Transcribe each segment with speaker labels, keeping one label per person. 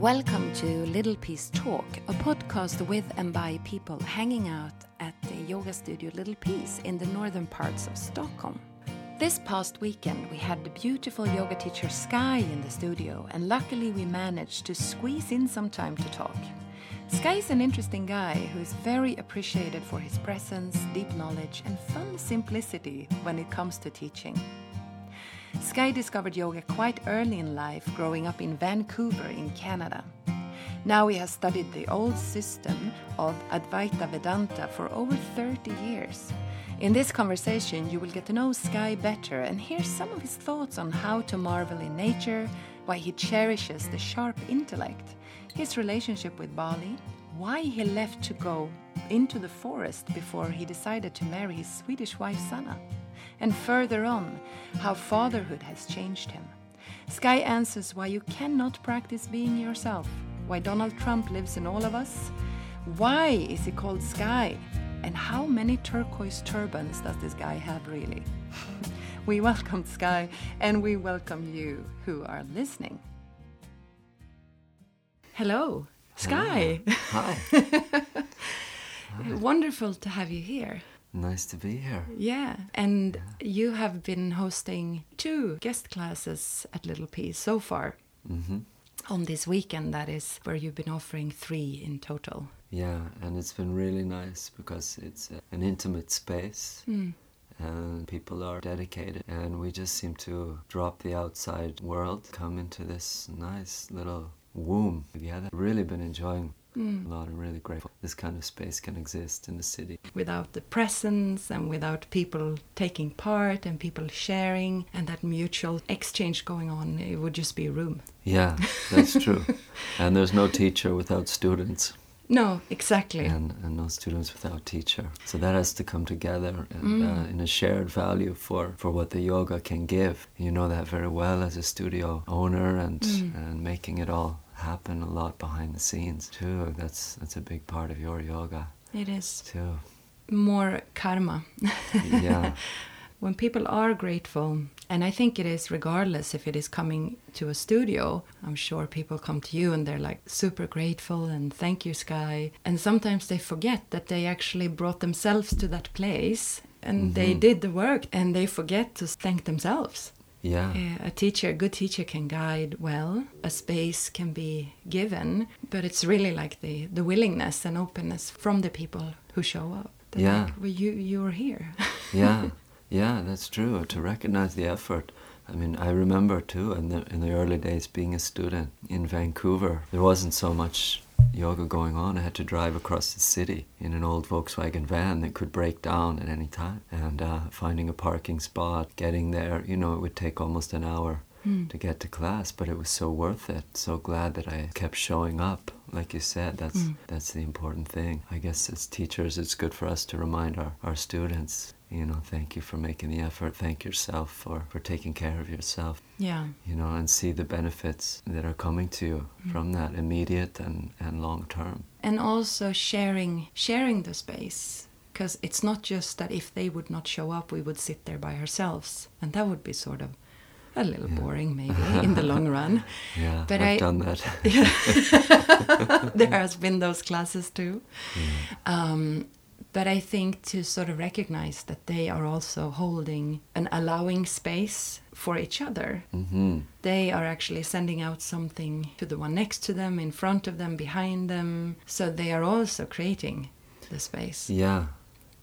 Speaker 1: Welcome to Little Peace Talk, a podcast with and by people hanging out at the yoga studio Little Peace in the northern parts of Stockholm. This past weekend, we had the beautiful yoga teacher Sky in the studio, and luckily we managed to squeeze in some time to talk. Sky is an interesting guy who is very appreciated for his presence, deep knowledge, and fun simplicity when it comes to teaching. Sky discovered yoga quite early in life, growing up in Vancouver in Canada. Now he has studied the old system of Advaita Vedanta for over 30 years. In this conversation, you will get to know Sky better and hear some of his thoughts on how to marvel in nature, why he cherishes the sharp intellect, his relationship with Bali, why he left to go into the forest before he decided to marry his Swedish wife Sanna and further on, how fatherhood has changed him. Sky answers why you cannot practice being yourself, why Donald Trump lives in all of us, why is he called Sky, and how many turquoise turbans does this guy have really? we welcome Sky and we welcome you who are listening. Hello, Sky.
Speaker 2: Hi.
Speaker 1: Wonderful to have you here.
Speaker 2: Nice to be here.
Speaker 1: Yeah, and you have been hosting two guest classes at Little Peace so far.
Speaker 2: hmm
Speaker 1: On this weekend, that is, where you've been offering three in total.
Speaker 2: Yeah, and it's been really nice because it's uh, an intimate space
Speaker 1: Mm.
Speaker 2: and people are dedicated, and we just seem to drop the outside world, come into this nice little womb together. Really been enjoying
Speaker 1: Mm.
Speaker 2: a lot and really grateful this kind of space can exist in the city.
Speaker 1: Without the presence and without people taking part and people sharing and that mutual exchange going on, it would just be a room.
Speaker 2: Yeah, that's true. and there's no teacher without students.
Speaker 1: No, exactly.
Speaker 2: and, and no students without teacher. So that has to come together and,
Speaker 1: Mm.
Speaker 2: uh, in a shared value for, for what the yoga can give. You know that very well as a studio owner and
Speaker 1: Mm.
Speaker 2: and making it all happen a lot behind the scenes too. That's that's a big part of your yoga
Speaker 1: It is
Speaker 2: too.
Speaker 1: more karma.
Speaker 2: Yeah,
Speaker 1: when people are grateful, and I think it is regardless if it is coming to a studio, I'm sure people come to you and they're like super grateful and thank you, Sky. And sometimes they forget that they actually brought themselves to that place and they
Speaker 2: Mhm.
Speaker 1: did the work and they forget to thank themselves.
Speaker 2: Yeah,
Speaker 1: Uh, a teacher, a good teacher can guide well, a space can be given, but it's really like the, the willingness and openness from the people who show up. They're
Speaker 2: Yeah.
Speaker 1: like, well, you, you're here.
Speaker 2: yeah, yeah. That's true. To recognize the effort. I mean, I remember too in the in the early days being a student in Vancouver. There wasn't so much yoga going on. I had to drive across the city in an old Volkswagen van that could break down at any time, and uh, finding a parking spot, getting there. You know, it would take almost an hour
Speaker 1: Hmm.
Speaker 2: to get to class, but it was so worth it. So glad that I kept showing up. Like you said, that's
Speaker 1: Mm.
Speaker 2: that's the important thing. I guess as teachers, it's good for us to remind our, our students, you know, thank you for making the effort. Thank yourself for, for taking care of yourself,
Speaker 1: Yeah.
Speaker 2: you know, and see the benefits that are coming to you
Speaker 1: Mm.
Speaker 2: from that immediate and, and long term.
Speaker 1: and also sharing sharing the space because it's not just that if they would not show up we would sit there by ourselves and that would be sort of a little
Speaker 2: Yeah.
Speaker 1: boring maybe in the long run
Speaker 2: Yeah,
Speaker 1: But
Speaker 2: I've
Speaker 1: I-
Speaker 2: done that.
Speaker 1: there has been those classes too
Speaker 2: Yeah.
Speaker 1: um, but i think to sort of recognize that they are also holding an allowing space for each other
Speaker 2: hmm
Speaker 1: they are actually sending out something to the one next to them in front of them behind them so they are also creating the space
Speaker 2: Yeah,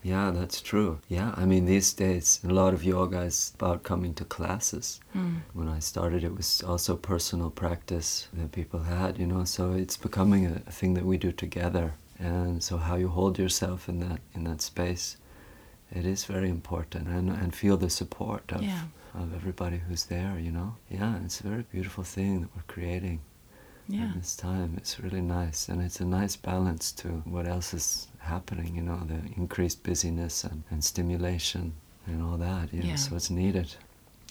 Speaker 2: yeah, that's true. Yeah, I mean, these days, a lot of yoga is about coming to classes.
Speaker 1: Mm.
Speaker 2: When I started, it was also personal practice that people had, you know, so it's becoming a thing that we do together. And so, how you hold yourself in that in that space, it is very important, and and feel the support of
Speaker 1: Yeah.
Speaker 2: of everybody who's there, you know. Yeah, it's a very beautiful thing that we're creating
Speaker 1: Yeah.
Speaker 2: at this time. It's really nice, and it's a nice balance to what else is happening. You know, the increased busyness and, and stimulation and all that. You know,
Speaker 1: Yeah.
Speaker 2: so it's needed.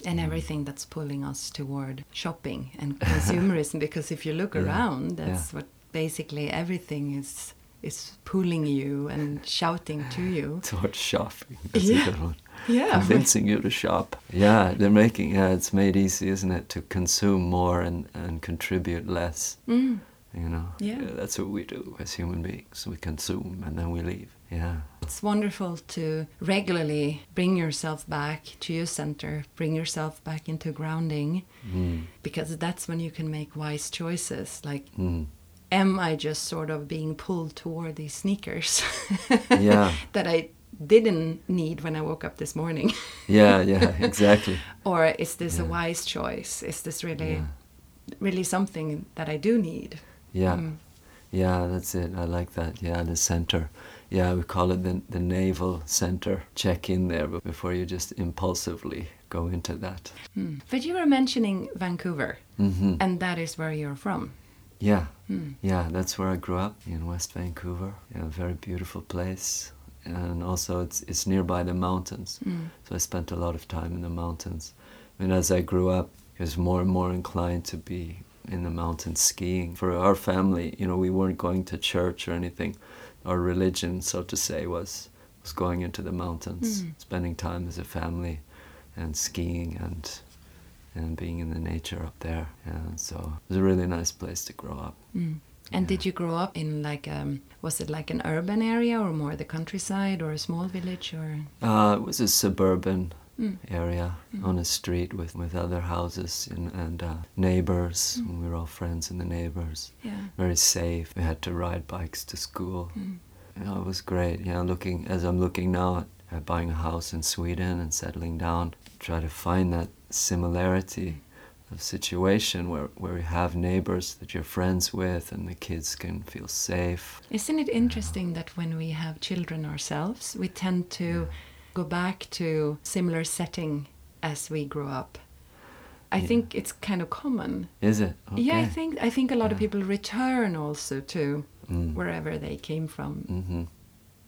Speaker 1: and mm. everything that's pulling us toward shopping and consumerism because if you look
Speaker 2: Yeah,
Speaker 1: around that's
Speaker 2: yeah.
Speaker 1: what basically everything is is pulling you and shouting to you
Speaker 2: Towards shopping. That's
Speaker 1: Yeah.
Speaker 2: a good one.
Speaker 1: yeah
Speaker 2: Convincing you to shop. Yeah, they're making. Yeah, it's made easy, isn't it, to consume more and and contribute less.
Speaker 1: mm.
Speaker 2: You know,
Speaker 1: Yeah.
Speaker 2: that's what we do as human beings. We consume and then we leave. Yeah,
Speaker 1: It's wonderful to regularly bring yourself back to your center, bring yourself back into grounding,
Speaker 2: mm.
Speaker 1: because that's when you can make wise choices. Like,
Speaker 2: Mm.
Speaker 1: Am I just sort of being pulled toward these sneakers
Speaker 2: Yeah.
Speaker 1: that I didn't need when I woke up this morning?
Speaker 2: yeah, yeah, exactly.
Speaker 1: or is this a wise choice? Is this really,
Speaker 2: Yeah.
Speaker 1: really something that I do need?
Speaker 2: Yeah,
Speaker 1: Mm.
Speaker 2: yeah, that's it. I like that. Yeah, the center. Yeah, we call it the the navel center. Check in there be- before you just impulsively go into that.
Speaker 1: Hmm. But you were mentioning Vancouver,
Speaker 2: hmm
Speaker 1: and that is where you're from.
Speaker 2: Yeah,
Speaker 1: Hmm.
Speaker 2: yeah, that's where I grew up in West Vancouver. Yeah, a very beautiful place, and also it's it's nearby the mountains.
Speaker 1: Mm.
Speaker 2: So I spent a lot of time in the mountains. And as I grew up, I was more and more inclined to be in the mountains skiing. For our family, you know, we weren't going to church or anything. Our religion, so to say, was was going into the mountains,
Speaker 1: Mm.
Speaker 2: spending time as a family, and skiing and and being in the nature up there. And so it was a really nice place to grow up.
Speaker 1: Mm. And did you grow up in like um was it like an urban area or more the countryside or a small village or
Speaker 2: Uh, it was a suburban
Speaker 1: Mm.
Speaker 2: area on a street with, with other houses and, and uh, neighbors. And we were all friends in the neighbors.
Speaker 1: yeah
Speaker 2: Very safe. We had to ride bikes to school.
Speaker 1: Mm.
Speaker 2: Yeah, it was great. Yeah, looking as I'm looking now at buying a house in Sweden and settling down, try to find that similarity of situation where, where you have neighbors that you're friends with and the kids can feel safe.
Speaker 1: Isn't it interesting that when we have children ourselves, we tend to go back to similar setting as we grow up? I
Speaker 2: Yeah.
Speaker 1: think it's kind of common.
Speaker 2: Is it?
Speaker 1: Yeah, I think I think a lot of people return also to
Speaker 2: Mm.
Speaker 1: wherever they came from.
Speaker 2: hmm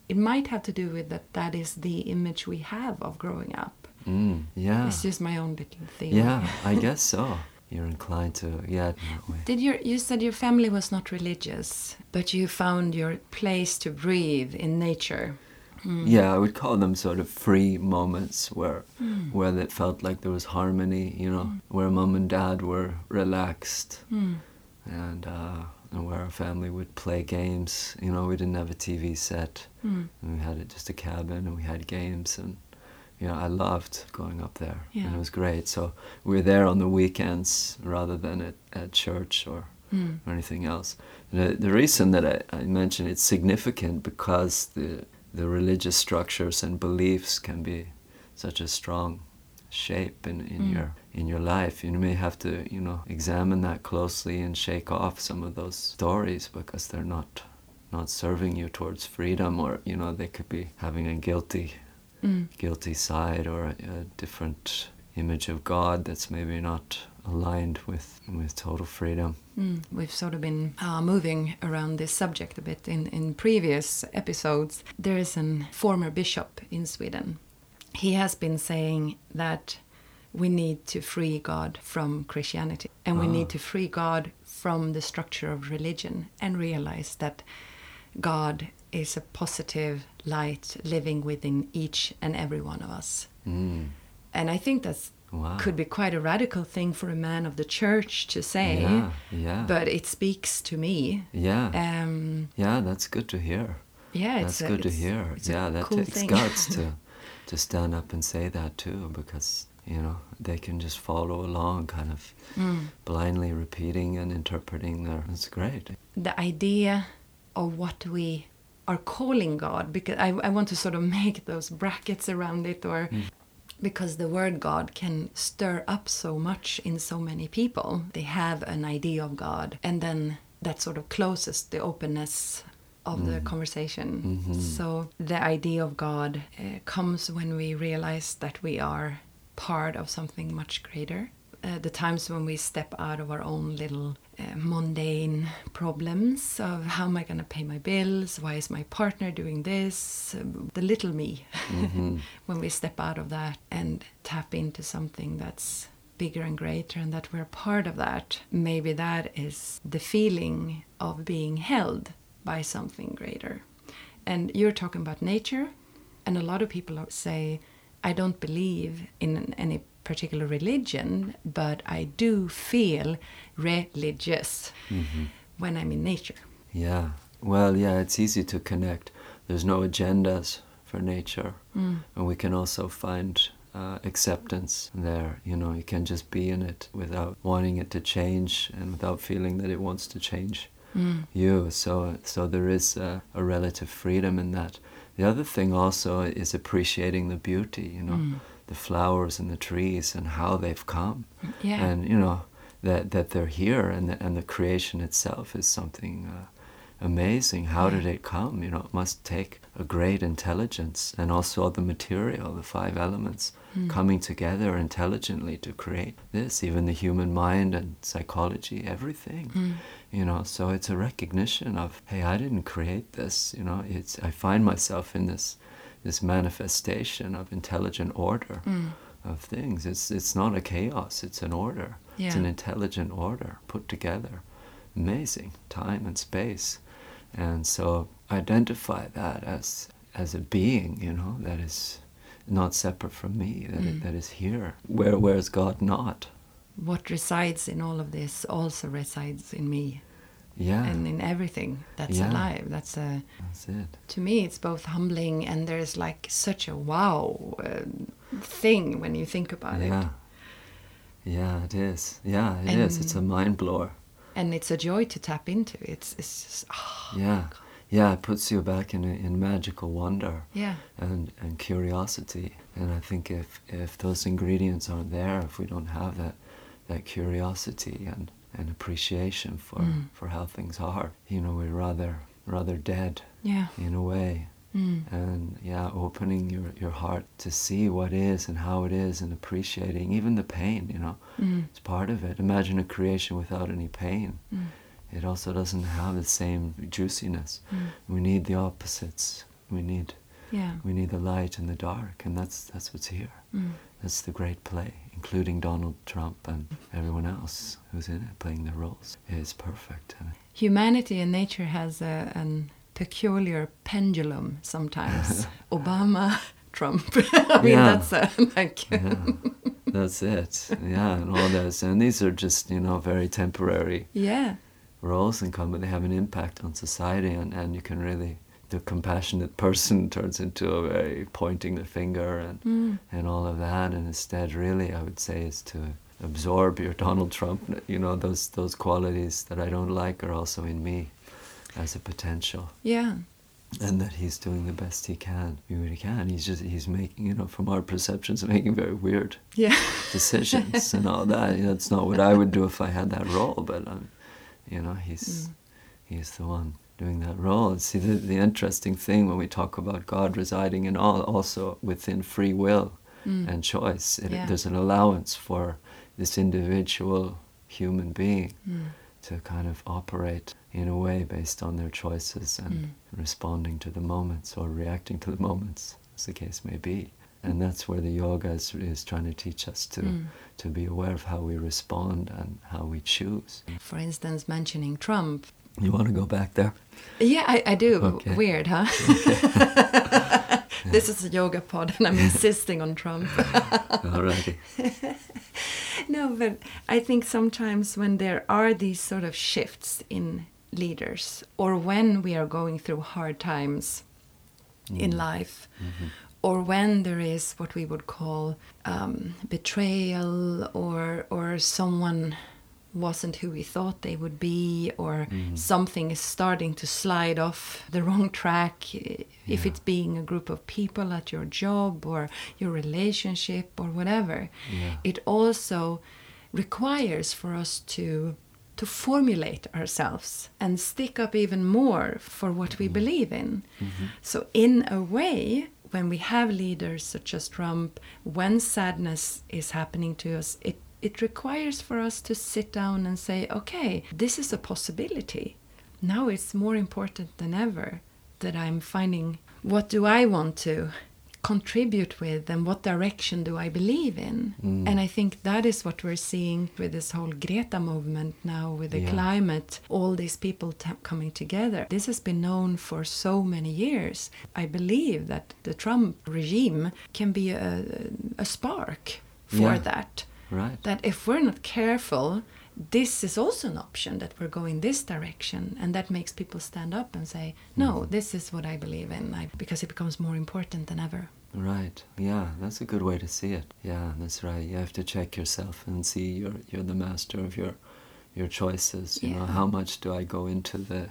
Speaker 1: It might have to do with that that is the image we have of growing up.
Speaker 2: Mm. Yeah.
Speaker 1: It's just my own little thing.
Speaker 2: Yeah, I guess so. You're inclined to, yeah, in that way.
Speaker 1: Did your you said your family was not religious, but you found your place to breathe in nature. Mm.
Speaker 2: Yeah, I would call them sort of free moments where
Speaker 1: Mm.
Speaker 2: where it felt like there was harmony, you know, where mom and dad were relaxed
Speaker 1: Mm.
Speaker 2: and uh, and where our family would play games. You know, we didn't have a TV set.
Speaker 1: Mm.
Speaker 2: And we had it just a cabin and we had games and you know, I loved going up there.
Speaker 1: Yeah.
Speaker 2: And it was great. So we were there on the weekends rather than at, at church or
Speaker 1: Mm.
Speaker 2: or anything else. The, the reason that I, I mention it's significant because the the religious structures and beliefs can be such a strong shape in, in
Speaker 1: Mm.
Speaker 2: your in your life. You may have to you know examine that closely and shake off some of those stories because they're not not serving you towards freedom or you know they could be having a guilty
Speaker 1: Mm.
Speaker 2: guilty side or a, a different image of God that's maybe not aligned with with total freedom.
Speaker 1: Mm. We've sort of been uh, moving around this subject a bit in, in previous episodes. There is a former bishop in Sweden. He has been saying that we need to free God from Christianity and we
Speaker 2: Ah.
Speaker 1: need to free God from the structure of religion and realize that God is a positive light living within each and every one of us.
Speaker 2: Mm.
Speaker 1: And I think that's
Speaker 2: Wow.
Speaker 1: could be quite a radical thing for a man of the church to say
Speaker 2: Yeah, yeah.
Speaker 1: but it speaks to me.
Speaker 2: yeah.
Speaker 1: Um,
Speaker 2: yeah, that's good to hear.
Speaker 1: yeah,
Speaker 2: That's
Speaker 1: it's a-
Speaker 2: good to hear. Yeah, that
Speaker 1: cool
Speaker 2: takes
Speaker 1: thing.
Speaker 2: guts to to stand up and say that too because you know, they can just follow along kind of
Speaker 1: Mm.
Speaker 2: blindly repeating and interpreting their it's great.
Speaker 1: The idea of what we are calling God, because I, I want to sort of make those brackets around it, or
Speaker 2: Mm.
Speaker 1: because the word God can stir up so much in so many people. They have an idea of God, and then that sort of closes the openness of the
Speaker 2: Mm.
Speaker 1: conversation.
Speaker 2: Mhm.
Speaker 1: So the idea of God uh, comes when we realize that we are part of something much greater. Uh, the times when we step out of our own little uh, mundane problems of how am I going to pay my bills? Why is my partner doing this? Um, the little me.
Speaker 2: Mhm.
Speaker 1: when we step out of that and tap into something that's bigger and greater and that we're part of that, maybe that is the feeling of being held by something greater. And you're talking about nature, and a lot of people say, I don't believe in any particular religion, but I do feel religious.
Speaker 2: Mhm.
Speaker 1: when I'm in nature.
Speaker 2: Yeah. Well, yeah, it's easy to connect. There's no agendas for nature.
Speaker 1: Mm.
Speaker 2: And we can also find uh, acceptance there. You know, you can just be in it without wanting it to change and without feeling that it wants to change
Speaker 1: Mm.
Speaker 2: you. So, so there is a, a relative freedom in that. The other thing also is appreciating the beauty. You know,
Speaker 1: Mm.
Speaker 2: The flowers and the trees and how they've come,
Speaker 1: Yeah.
Speaker 2: and you know that that they're here, and the, and the creation itself is something. Uh, amazing how
Speaker 1: Yeah.
Speaker 2: did it come you know it must take a great intelligence and also the material the five elements
Speaker 1: Mm.
Speaker 2: coming together intelligently to create this even the human mind and psychology everything
Speaker 1: Mm.
Speaker 2: you know so it's a recognition of hey i didn't create this you know it's i find myself in this this manifestation of intelligent order
Speaker 1: Mm.
Speaker 2: of things. It's it's not a chaos it's an order. It's an intelligent order put together. Amazing time and space. And so identify that as as a being you know that is not separate from me that,
Speaker 1: Mm.
Speaker 2: it, that is here. Where where is god not?
Speaker 1: What resides in all of this also resides in me
Speaker 2: yeah.
Speaker 1: and in everything that's
Speaker 2: Yeah.
Speaker 1: alive. That's a
Speaker 2: that's it.
Speaker 1: to me it's both humbling and there's like such a wow uh, thing when you think about
Speaker 2: yeah
Speaker 1: it.
Speaker 2: Yeah. It is. Yeah it is. it's a mind blower
Speaker 1: and it's a joy to tap into. It's it's just ah,
Speaker 2: yeah. Yeah it puts you back in in magical wonder
Speaker 1: yeah.
Speaker 2: and and curiosity. And i think if if those ingredients aren't there if we don't have that that curiosity and and appreciation for
Speaker 1: Mm.
Speaker 2: for how things are you know we're rather rather dead
Speaker 1: yeah
Speaker 2: in a way
Speaker 1: mm.
Speaker 2: and yeah opening your your heart to see what is and how it is and appreciating even the pain you know
Speaker 1: Mm.
Speaker 2: it's part of it imagine a creation without any pain
Speaker 1: Mm.
Speaker 2: it also doesn't have the same juiciness
Speaker 1: Mm.
Speaker 2: we need the opposites we need
Speaker 1: yeah
Speaker 2: we need the light and the dark, and that's that's what's here. That's the great play, including Donald Trump and everyone else who's in it playing their roles. It's perfect.
Speaker 1: Humanity and nature has a an peculiar pendulum sometimes obama trump i mean
Speaker 2: Yeah.
Speaker 1: that's a like
Speaker 2: yeah, that's it. Yeah, and all this, and these are just you know very temporary
Speaker 1: yeah
Speaker 2: roles and come, but they have an impact on society, and and you can really. The compassionate person turns into a very pointing the finger and
Speaker 1: Mm.
Speaker 2: and all of that, and instead, really, I would say, is to absorb your Donald Trump. You know, those those qualities that I don't like are also in me, as a potential,
Speaker 1: yeah
Speaker 2: and that he's doing the best he can. He really can. He's just he's making, you know, from our perceptions, making very weird
Speaker 1: yeah
Speaker 2: decisions and all that. You know, it's not what I would do if I had that role, but um, you know, he's
Speaker 1: Mm.
Speaker 2: he's the one doing that role. And see, the, the interesting thing when we talk about God residing in all, also within free will
Speaker 1: Mm.
Speaker 2: and choice, it,
Speaker 1: Yeah.
Speaker 2: there's an allowance for this individual human being
Speaker 1: Mm.
Speaker 2: to kind of operate in a way based on their choices and
Speaker 1: Mm.
Speaker 2: responding to the moments or reacting to the moments, as the case may be. And that's where the yoga is, is trying to teach us to,
Speaker 1: Mm.
Speaker 2: to be aware of how we respond and how we choose.
Speaker 1: for instance mentioning trump
Speaker 2: You want to go back there?
Speaker 1: yeah i, I do.
Speaker 2: Okay.
Speaker 1: weird huh? This is a yoga pod and i'm insisting on trump.
Speaker 2: Alrighty.
Speaker 1: No, but I think sometimes when there are these sort of shifts in leaders, or when we are going through hard times in life, or when there is what we would call um, betrayal, or or someone wasn't who we thought they would be, or mm. something is starting to slide off the wrong track. If
Speaker 2: Yeah.
Speaker 1: it's being a group of people at your job or your relationship or whatever,
Speaker 2: Yeah.
Speaker 1: it also requires for us to to formulate ourselves and stick up even more for what we mm. believe in. Mm-hmm. So in a way, when we have leaders such as Trump, when sadness is happening to us, it it requires for us to sit down and say, okay, this is a possibility. Now it's more important than ever that I'm finding what do I want to contribute with and what direction do I believe in.
Speaker 2: Mm.
Speaker 1: And I think that is what we're seeing with this whole Greta movement now, with the
Speaker 2: Yeah.
Speaker 1: climate, all these people coming together. This has been known for so many years. I believe that the Trump regime can be a, a spark for
Speaker 2: Yeah.
Speaker 1: that.
Speaker 2: Right.
Speaker 1: That if we're not careful, this is also an option that we're going this direction and that makes people stand up and say no
Speaker 2: Mm-hmm.
Speaker 1: this is what i believe in I, because it becomes more important than ever
Speaker 2: Right. Yeah, that's a good way to see it. Yeah, that's right. You have to check yourself and see you're you're the master of your your choices. You know, how much do I go into the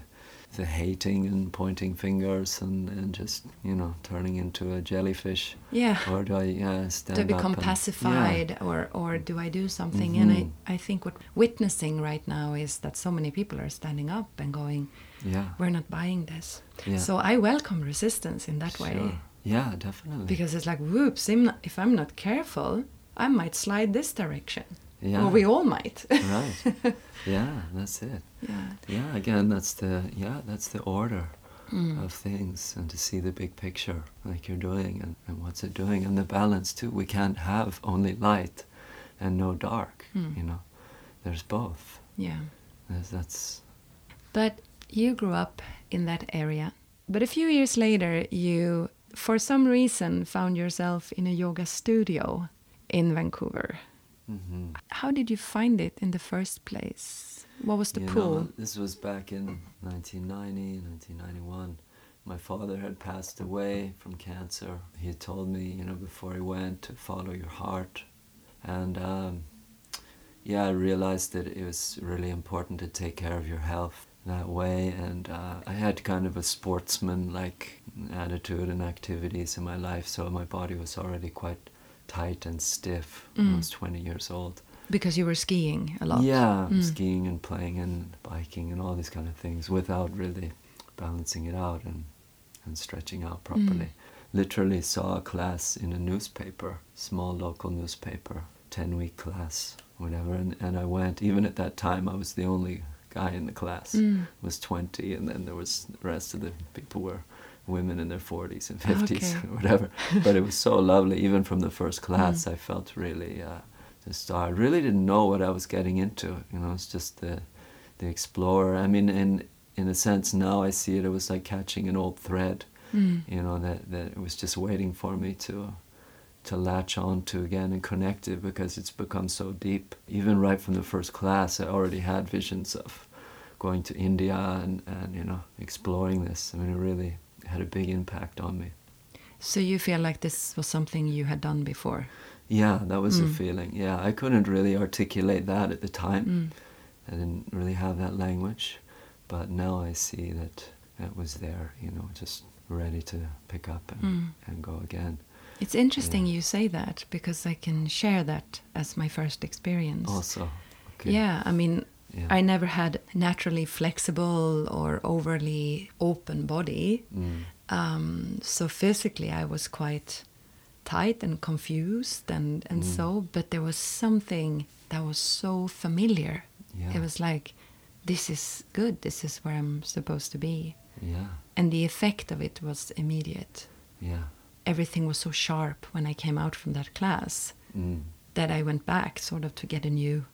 Speaker 2: the hating and pointing fingers and, and just you know turning into a jellyfish,
Speaker 1: yeah
Speaker 2: or do I yeah stand
Speaker 1: do I
Speaker 2: up
Speaker 1: become
Speaker 2: and-
Speaker 1: pacified or or do I do something and
Speaker 2: Mhm.
Speaker 1: I, I think what witnessing right now is that so many people are standing up and going
Speaker 2: Yeah. yeah.
Speaker 1: we're not buying this
Speaker 2: Yeah.
Speaker 1: so I welcome resistance in that way
Speaker 2: Yeah, definitely.
Speaker 1: because it's like whoops I'm not, if I'm not careful I might slide this direction
Speaker 2: yeah.
Speaker 1: or we all might
Speaker 2: right. Yeah, that's it.
Speaker 1: yeah
Speaker 2: Yeah, again, that's the yeah, that's the order
Speaker 1: Mm.
Speaker 2: of things, and to see the big picture, like you're doing, and, and what's it doing, and the balance too. We can't have only light and no dark.
Speaker 1: Mm.
Speaker 2: You know, there's both.
Speaker 1: yeah
Speaker 2: There's, that's
Speaker 1: But you grew up in that area. But a few years later, you, for some reason, found yourself in a yoga studio in Vancouver.
Speaker 2: Hmm
Speaker 1: How did you find it in the first place? What was the
Speaker 2: You
Speaker 1: pull?
Speaker 2: know, this was back in 1990, 1991. My father had passed away from cancer. He had told me, you know, before he went to follow your heart. And um, yeah, I realized that it was really important to take care of your health that way. And uh, I had kind of a sportsman like attitude and activities in my life, so my body was already quite tight and stiff. when I
Speaker 1: Mm.
Speaker 2: was 20 years old.
Speaker 1: Because you were skiing a lot.
Speaker 2: Yeah,
Speaker 1: Mm.
Speaker 2: skiing and playing and biking and all these kind of things without really balancing it out and, and stretching out properly. Literally saw a class in a newspaper, small local newspaper, 10 week class, whatever. And, and I went, even at that time, I was the only guy in the class.
Speaker 1: Mm.
Speaker 2: was 20, and then there was the rest of the people were women in their 40s and 50s
Speaker 1: Okay.
Speaker 2: or whatever. But it was so lovely. Even from the first class,
Speaker 1: Mm.
Speaker 2: I felt really uh, star. I really didn't know what I was getting into. You know, it's just the the explorer. I mean, in in a sense, now I see it. It was like catching an old thread.
Speaker 1: Mm.
Speaker 2: You know, that that it was just waiting for me to to latch on to again and connect it because it's become so deep. Even right from the first class, I already had visions of going to India and, and you know exploring this. I mean, it really had a big impact on me.
Speaker 1: So you feel like this was something you had done before?
Speaker 2: Yeah, that was the
Speaker 1: Mm.
Speaker 2: feeling. Yeah, I couldn't really articulate that at the time.
Speaker 1: Mm.
Speaker 2: I didn't really have that language, but now I see that it was there. You know, just ready to pick up and,
Speaker 1: Mm.
Speaker 2: and go again.
Speaker 1: It's interesting
Speaker 2: Yeah.
Speaker 1: you say that because I can share that as my first experience.
Speaker 2: Also, okay.
Speaker 1: Yeah, I mean,
Speaker 2: Yeah.
Speaker 1: I never had naturally flexible or overly open body.
Speaker 2: Mm.
Speaker 1: Um, so physically, I was quite tight and confused, and and
Speaker 2: Mm.
Speaker 1: so. But there was something that was so familiar.
Speaker 2: Yeah.
Speaker 1: It was like, this is good. This is where I'm supposed to be.
Speaker 2: Yeah.
Speaker 1: And the effect of it was immediate.
Speaker 2: Yeah.
Speaker 1: Everything was so sharp when I came out from that class
Speaker 2: Mm.
Speaker 1: that I went back sort of to get a new.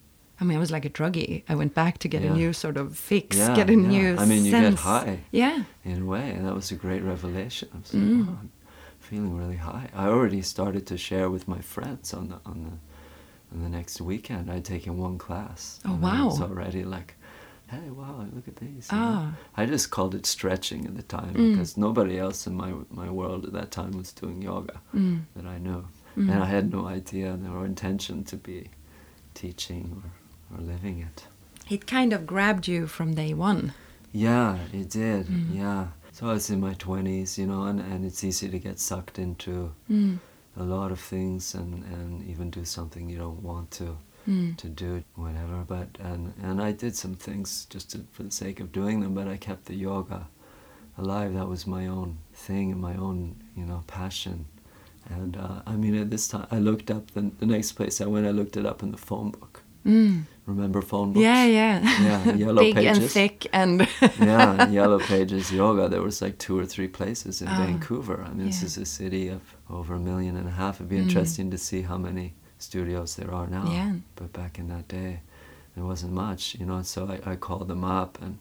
Speaker 1: I mean, I was like a druggie. I went back to get
Speaker 2: Yeah.
Speaker 1: a new sort of fix,
Speaker 2: Yeah,
Speaker 1: get a
Speaker 2: yeah.
Speaker 1: new.
Speaker 2: I mean, you get high.
Speaker 1: Yeah.
Speaker 2: in a way, and that was a great revelation. I was like,
Speaker 1: Mm.
Speaker 2: "Wow, I'm feeling really high. I already started to share with my friends on the on the on the next weekend. I'd taken one class.
Speaker 1: Oh,
Speaker 2: and I was
Speaker 1: wow.
Speaker 2: already like, hey, wow, look at these. know.
Speaker 1: Ah.
Speaker 2: I just called it stretching at the time
Speaker 1: Mm.
Speaker 2: because nobody else in my my world at that time was doing yoga
Speaker 1: Mm.
Speaker 2: that I knew,
Speaker 1: Mm.
Speaker 2: and I had no idea or intention to be teaching or or living it.
Speaker 1: It kind of grabbed you from day one.
Speaker 2: Yeah, it did.
Speaker 1: Mm.
Speaker 2: Yeah. So I was in my 20s, you know, and, and it's easy to get sucked into
Speaker 1: Mm.
Speaker 2: a lot of things and, and even do something you don't want to
Speaker 1: Mm.
Speaker 2: to do, whatever. But and and I did some things just to, for the sake of doing them, but I kept the yoga alive. That was my own thing and my own, you know, passion. And uh, I mean, at this time, I looked up the, the next place I went. I looked it up in the phone book.
Speaker 1: Mm.
Speaker 2: Remember phone books?
Speaker 1: Yeah, yeah.
Speaker 2: Yeah, yellow
Speaker 1: Big and thick and.
Speaker 2: yeah, Yellow Pages Yoga. There was like two or three places in
Speaker 1: Ah,
Speaker 2: Vancouver. I mean, this is a city of over a million and a half. It'd be
Speaker 1: Mm.
Speaker 2: interesting to see how many studios there are now.
Speaker 1: Yeah.
Speaker 2: But back in that day, there wasn't much, you know. So I, I called them up, and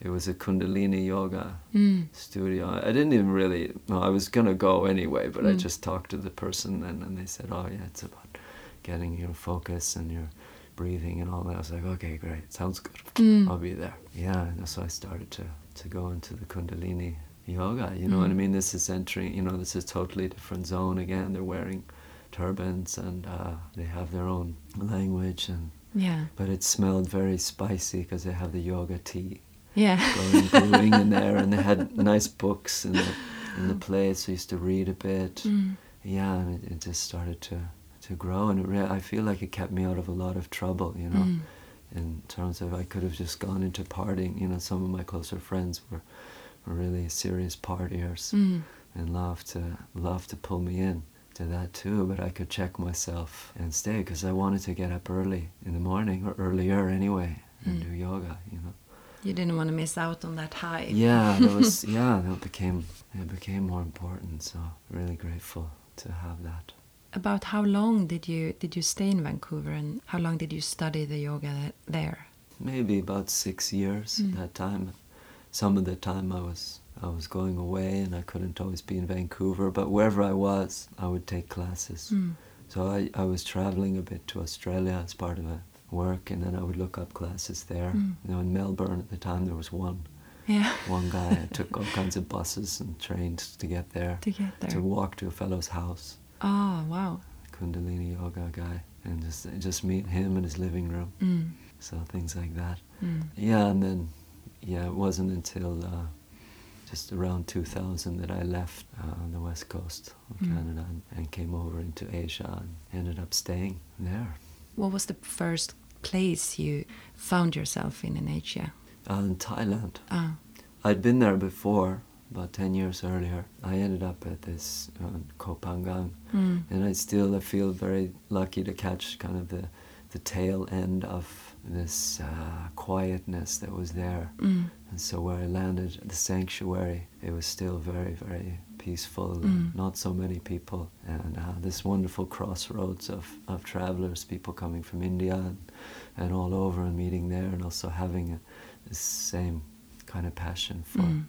Speaker 2: it was a Kundalini Yoga
Speaker 1: Mm.
Speaker 2: studio. I didn't even really. No, I was gonna go anyway, but I
Speaker 1: Mm.
Speaker 2: just talked to the person, and, and they said, "Oh yeah, it's about getting your focus and your breathing and all that. I was like, okay, great, sounds good.
Speaker 1: Mm.
Speaker 2: I'll be there. Yeah, and so I started to, to go into the Kundalini yoga. You know what I
Speaker 1: Mm.
Speaker 2: mean? This is entering, you know, this is totally different zone again. They're wearing turbans and uh, they have their own language and
Speaker 1: Yeah.
Speaker 2: but it smelled very spicy because they have the yoga tea
Speaker 1: Yeah.
Speaker 2: going brewing in there and they had nice books in the in the place. I used to read a bit.
Speaker 1: Mm.
Speaker 2: Yeah, and it, it just started to to grow and it re- I feel like it kept me out of a lot of trouble, you know.
Speaker 1: Mm.
Speaker 2: In terms of I could have just gone into partying, you know, some of my closer friends were, were really serious partiers
Speaker 1: Mm.
Speaker 2: and loved to loved to pull me in to that too. But I could check myself and stay because I wanted to get up early in the morning or earlier anyway and
Speaker 1: Mm.
Speaker 2: do yoga. You know.
Speaker 1: You didn't want to miss out on that high.
Speaker 2: Yeah, that was yeah. That became it became more important. So really grateful to have that.
Speaker 1: About how long did you did you stay in Vancouver, and how long did you study the yoga there?
Speaker 2: Maybe about six years
Speaker 1: Mm.
Speaker 2: that time. Some of the time I was I was going away and I couldn't always be in Vancouver. But wherever I was, I would take classes.
Speaker 1: Mm.
Speaker 2: So I, I was traveling a bit to Australia as part of a work, and then I would look up classes there.
Speaker 1: Mm.
Speaker 2: You know, in Melbourne at the time there was one
Speaker 1: Yeah.
Speaker 2: one guy. I took all kinds of buses and trains to get there,
Speaker 1: to get there.
Speaker 2: to walk to a fellow's house,
Speaker 1: Oh wow.
Speaker 2: Kundalini yoga guy, and just just meet him in his living room.
Speaker 1: Mm.
Speaker 2: So things like that.
Speaker 1: Mm.
Speaker 2: Yeah, and then yeah, it wasn't until uh, just around 2000 that I left uh, on the west coast of
Speaker 1: Mm.
Speaker 2: Canada and, and came over into Asia and ended up staying there.
Speaker 1: What was the first place you found yourself in in Asia?
Speaker 2: Uh, in Thailand.
Speaker 1: Ah.
Speaker 2: I'd been there before, about 10 years earlier. I ended up at this uh,
Speaker 1: Mm.
Speaker 2: and I still I feel very lucky to catch kind of the, the tail end of this uh, quietness that was there.
Speaker 1: Mm.
Speaker 2: And so where I landed the sanctuary, it was still very, very peaceful,
Speaker 1: Mm.
Speaker 2: not so many people, and uh, this wonderful crossroads of, of travelers, people coming from India and, and all over and meeting there, and also having a, the same kind of passion for
Speaker 1: Mm.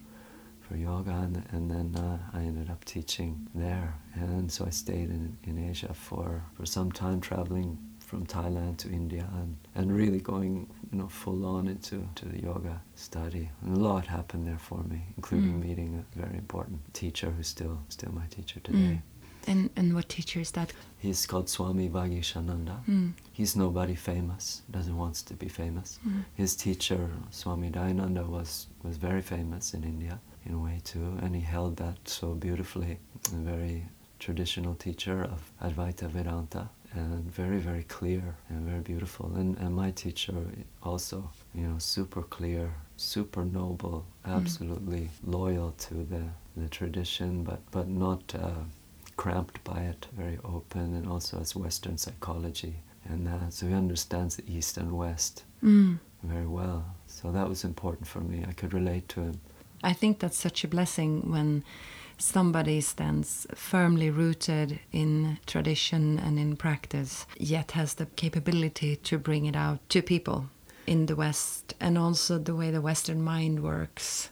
Speaker 2: For yoga, and, and then uh, I ended up teaching there, and so I stayed in, in Asia for, for some time, traveling from Thailand to India, and, and really going you know full on into to the yoga study, and a lot happened there for me, including
Speaker 1: Mm.
Speaker 2: meeting a very important teacher who's still still my teacher today.
Speaker 1: Mm. And and what teacher is that?
Speaker 2: He's called Swami Vagishananda.
Speaker 1: Mm.
Speaker 2: He's nobody famous, doesn't want to be famous.
Speaker 1: Mm.
Speaker 2: His teacher, Swami Dayananda, was, was very famous in India in a way too, and he held that so beautifully. A very traditional teacher of Advaita Vedanta, and very, very clear and very beautiful. And, and my teacher also, you know, super clear, super noble, absolutely loyal to the, the tradition, but, but not uh, cramped by it, very open, and also as Western psychology. And uh, so he understands the East and West
Speaker 1: Mm.
Speaker 2: very well. So that was important for me. I could relate to him.
Speaker 1: I think that's such a blessing when somebody stands firmly rooted in tradition and in practice, yet has the capability to bring it out to people in the West, and also the way the Western mind works,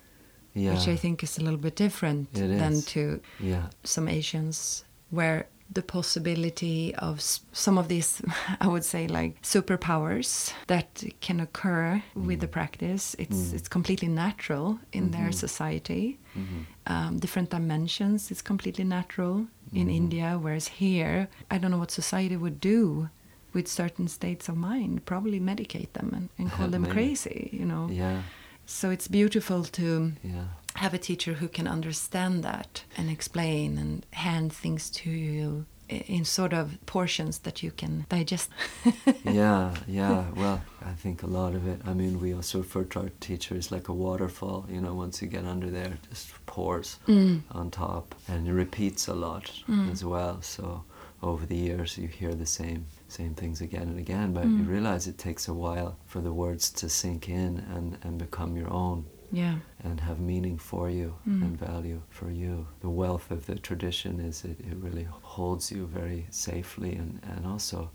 Speaker 2: Yeah.
Speaker 1: which I think is a little bit different
Speaker 2: It
Speaker 1: than
Speaker 2: is.
Speaker 1: to
Speaker 2: yeah.
Speaker 1: some Asians, where the possibility of some of these, I would say, like superpowers that can occur with the practice, it's
Speaker 2: Mm.
Speaker 1: it's completely natural in their
Speaker 2: Mhm.
Speaker 1: society.
Speaker 2: Mhm.
Speaker 1: Um, different dimensions, it's completely natural in
Speaker 2: Mhm.
Speaker 1: India, whereas here, I don't know what society would do with certain states of mind. Probably medicate them and, and call them crazy, you know.
Speaker 2: Yeah.
Speaker 1: So it's beautiful to
Speaker 2: Yeah.
Speaker 1: Have a teacher who can understand that and explain and hand things to you in sort of portions that you can digest.
Speaker 2: yeah, yeah. Well, I think a lot of it. I mean, we also refer to our teacher as like a waterfall. You know, once you get under there, it just pours
Speaker 1: Mm.
Speaker 2: on top, and it repeats a lot
Speaker 1: Mm.
Speaker 2: as well. So over the years, you hear the same same things again and again, but
Speaker 1: Mm.
Speaker 2: you realize it takes a while for the words to sink in and and become your own.
Speaker 1: Yeah.
Speaker 2: and have meaning for you
Speaker 1: Mm.
Speaker 2: and value for you. The wealth of the tradition is it, it really holds you very safely and, and also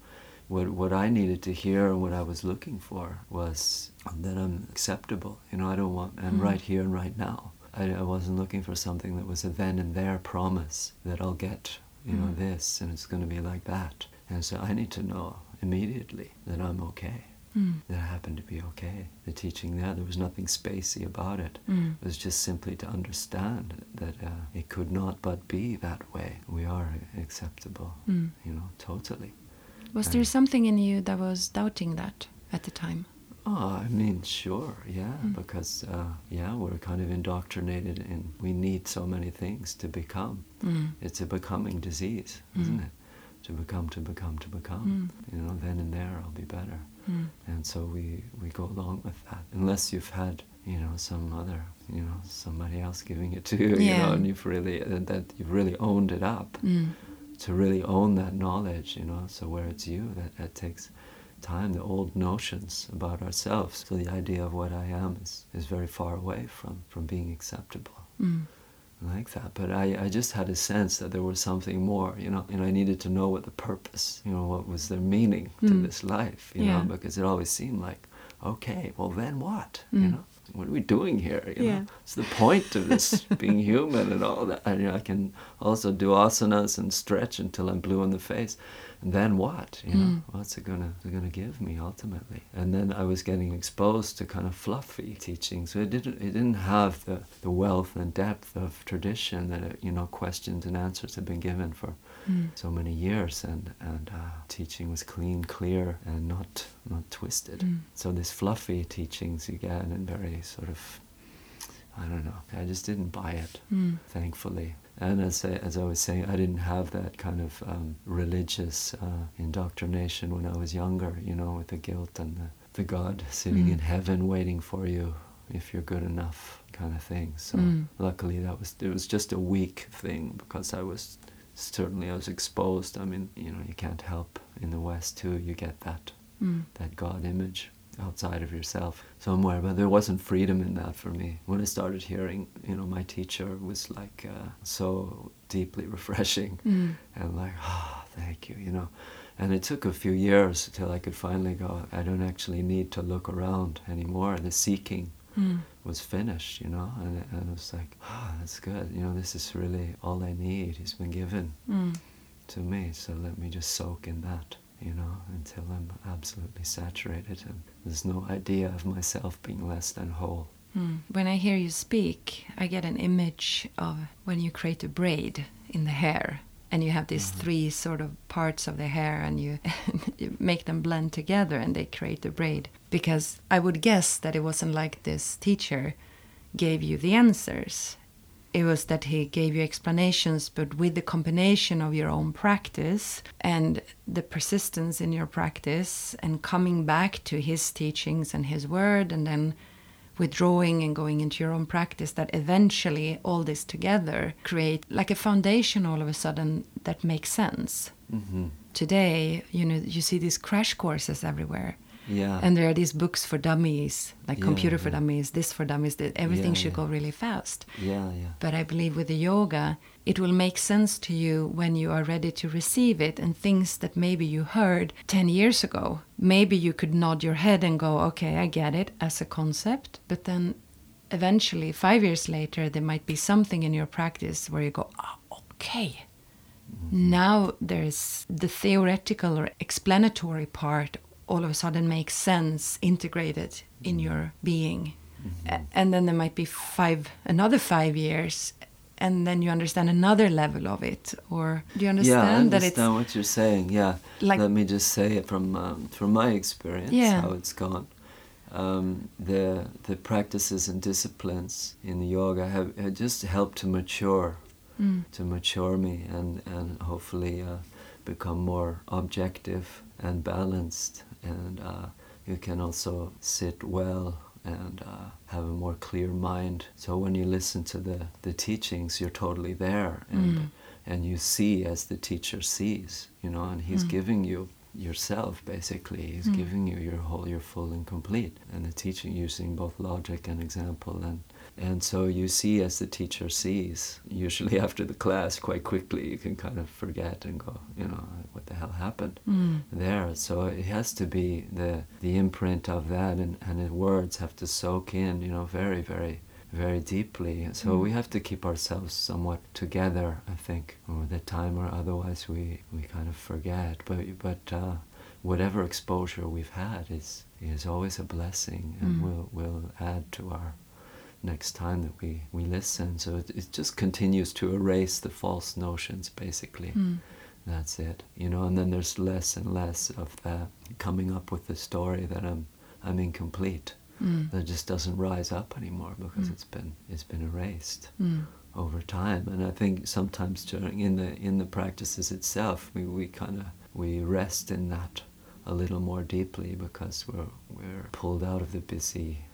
Speaker 2: what what I needed to hear and what I was looking for was that I'm acceptable. You know, I don't want and
Speaker 1: Mm.
Speaker 2: right here and right now. I, I wasn't looking for something that was a then and there promise that I'll get, you know,
Speaker 1: Mm.
Speaker 2: this and it's gonna be like that. And so I need to know, immediately that I'm okay.
Speaker 1: Mm.
Speaker 2: That happened to be okay. The teaching there, there was nothing spacey about it.
Speaker 1: Mm.
Speaker 2: It was just simply to understand that uh, it could not but be that way. We are acceptable,
Speaker 1: Mm.
Speaker 2: you know, totally.
Speaker 1: Was
Speaker 2: And-
Speaker 1: there something in you that was doubting that at the time?
Speaker 2: Oh, I mean, sure, yeah,
Speaker 1: Mm.
Speaker 2: because uh, yeah, we're kind of indoctrinated, and we need so many things to become.
Speaker 1: Mm.
Speaker 2: It's a becoming disease,
Speaker 1: Mm.
Speaker 2: isn't it? To become, to become, to become.
Speaker 1: Mm.
Speaker 2: You know, then and there, I'll be better.
Speaker 1: Mm.
Speaker 2: And so we we go along with that, unless you've had you know some other you know somebody else giving it to you, you know, and you've really that you've really owned it up
Speaker 1: Mm.
Speaker 2: to really own that knowledge, you know. So where it's you, that, that takes time. The old notions about ourselves. So the idea of what I am is, is very far away from, from being acceptable.
Speaker 1: Mm.
Speaker 2: Like that. But I, I just had a sense that there was something more, you know, and I needed to know what the purpose, you know, what was the meaning to
Speaker 1: Mm.
Speaker 2: this life, you
Speaker 1: Yeah.
Speaker 2: know, because it always seemed like, okay, well then what?
Speaker 1: Mm.
Speaker 2: You know? What are we doing here? You
Speaker 1: Yeah.
Speaker 2: know? It's the point of this being human and all that. And, you know, I can also do asanas and stretch until I'm blue in the face. And then what? You know,
Speaker 1: Mm.
Speaker 2: what's it gonna it gonna give me ultimately? And then I was getting exposed to kind of fluffy teaching, so it didn't it didn't have the, the wealth and depth of tradition that it, you know questions and answers have been given for
Speaker 1: Mm.
Speaker 2: so many years, and and uh, teaching was clean, clear, and not not twisted.
Speaker 1: Mm.
Speaker 2: So this fluffy teachings you get and very sort of I don't know. I just didn't buy it
Speaker 1: Mm.
Speaker 2: thankfully. And as I, as I was saying, I didn't have that kind of um, religious uh, indoctrination when I was younger, you know, with the guilt and the, the God sitting
Speaker 1: Mm.
Speaker 2: in heaven waiting for you if you're good enough kind of thing. So
Speaker 1: Mm.
Speaker 2: luckily that was, it was just a weak thing because I was, certainly I was exposed. I mean, you know, you can't help in the West too, you get that,
Speaker 1: Mm.
Speaker 2: that God image outside of yourself somewhere but there wasn't freedom in that for me when i started hearing you know my teacher was like uh, so deeply refreshing
Speaker 1: Mm.
Speaker 2: and like ah thank you you know and it took a few years till i could finally go i don't actually need to look around anymore the seeking
Speaker 1: Mm.
Speaker 2: was finished you know and, and it was like ah that's good you know this is really all i need he's been given
Speaker 1: Mm.
Speaker 2: to me so let me just soak in that you know until i'm absolutely saturated and there's no idea of myself being less than whole
Speaker 1: Mm. When I hear you speak, I get an image of when you create a braid in the hair and you have these three sort of parts of the hair and you, you make them blend together and they create a braid. Because I would guess that it wasn't like this teacher gave you the answers. It was that he gave you explanations, but with the combination of your own practice and the persistence in your practice and coming back to his teachings and his word and then withdrawing and going into your own practice that eventually all this together create like a foundation all of a sudden that makes sense
Speaker 2: mm-hmm.
Speaker 1: today you know you see these crash courses everywhere
Speaker 2: yeah.
Speaker 1: And there are these books for dummies like
Speaker 2: Yeah,
Speaker 1: computer for
Speaker 2: yeah.
Speaker 1: dummies this for dummies that everything should go really fast.
Speaker 2: Yeah yeah.
Speaker 1: But i believe with the yoga it will make sense to you when you are ready to receive it and things that maybe you heard 10 years ago. Maybe you could nod your head and go okay i get it as a concept. But then eventually 5 years later there might be something in your practice where you go oh, okay. Mm-hmm. Now there's the theoretical or explanatory part all of a sudden makes sense integrated in your being A- and then there might be five another five years and then you understand another level of it or do you understand
Speaker 2: yeah, I
Speaker 1: that
Speaker 2: understand what you're saying. Yeah,
Speaker 1: Like-
Speaker 2: let me just say it from um, from my experience
Speaker 1: Yeah.
Speaker 2: how it's gone. Um, the the practices and disciplines in the yoga have, have just helped to mature,
Speaker 1: Mm.
Speaker 2: to mature me and and hopefully uh, become more objective and balanced, and uh, you can also sit well and uh, have a more clear mind. So when you listen to the the teachings, you're totally there and
Speaker 1: Mm.
Speaker 2: and you see as the teacher sees, you know, and he's
Speaker 1: Mm.
Speaker 2: giving you yourself basically. He's
Speaker 1: Mm.
Speaker 2: giving you your whole, your full and complete, and the teaching using both logic and example, and and so you see as the teacher sees. Usually after the class, quite quickly you can kind of forget and go, you know, what the hell happened
Speaker 1: Mm.
Speaker 2: there. So it has to be the the imprint of that, and and the words have to soak in, you know, very very very deeply. So
Speaker 1: Mm.
Speaker 2: we have to keep ourselves somewhat together, I think, over the time, or otherwise we, we kind of forget. But but uh, whatever exposure we've had is is always a blessing and
Speaker 1: Mm.
Speaker 2: will will add to our next time that we, we listen. So it, it just continues to erase the false notions, basically.
Speaker 1: Mm.
Speaker 2: That's it, you know. And then there's less and less of that coming up with the story that I'm I'm incomplete.
Speaker 1: Mm.
Speaker 2: That just doesn't rise up anymore because
Speaker 1: Mm.
Speaker 2: it's been it's been erased
Speaker 1: Mm.
Speaker 2: over time. And I think sometimes during in the in the practices itself, we, we kind of we rest in that a little more deeply because we're we're pulled out of the busy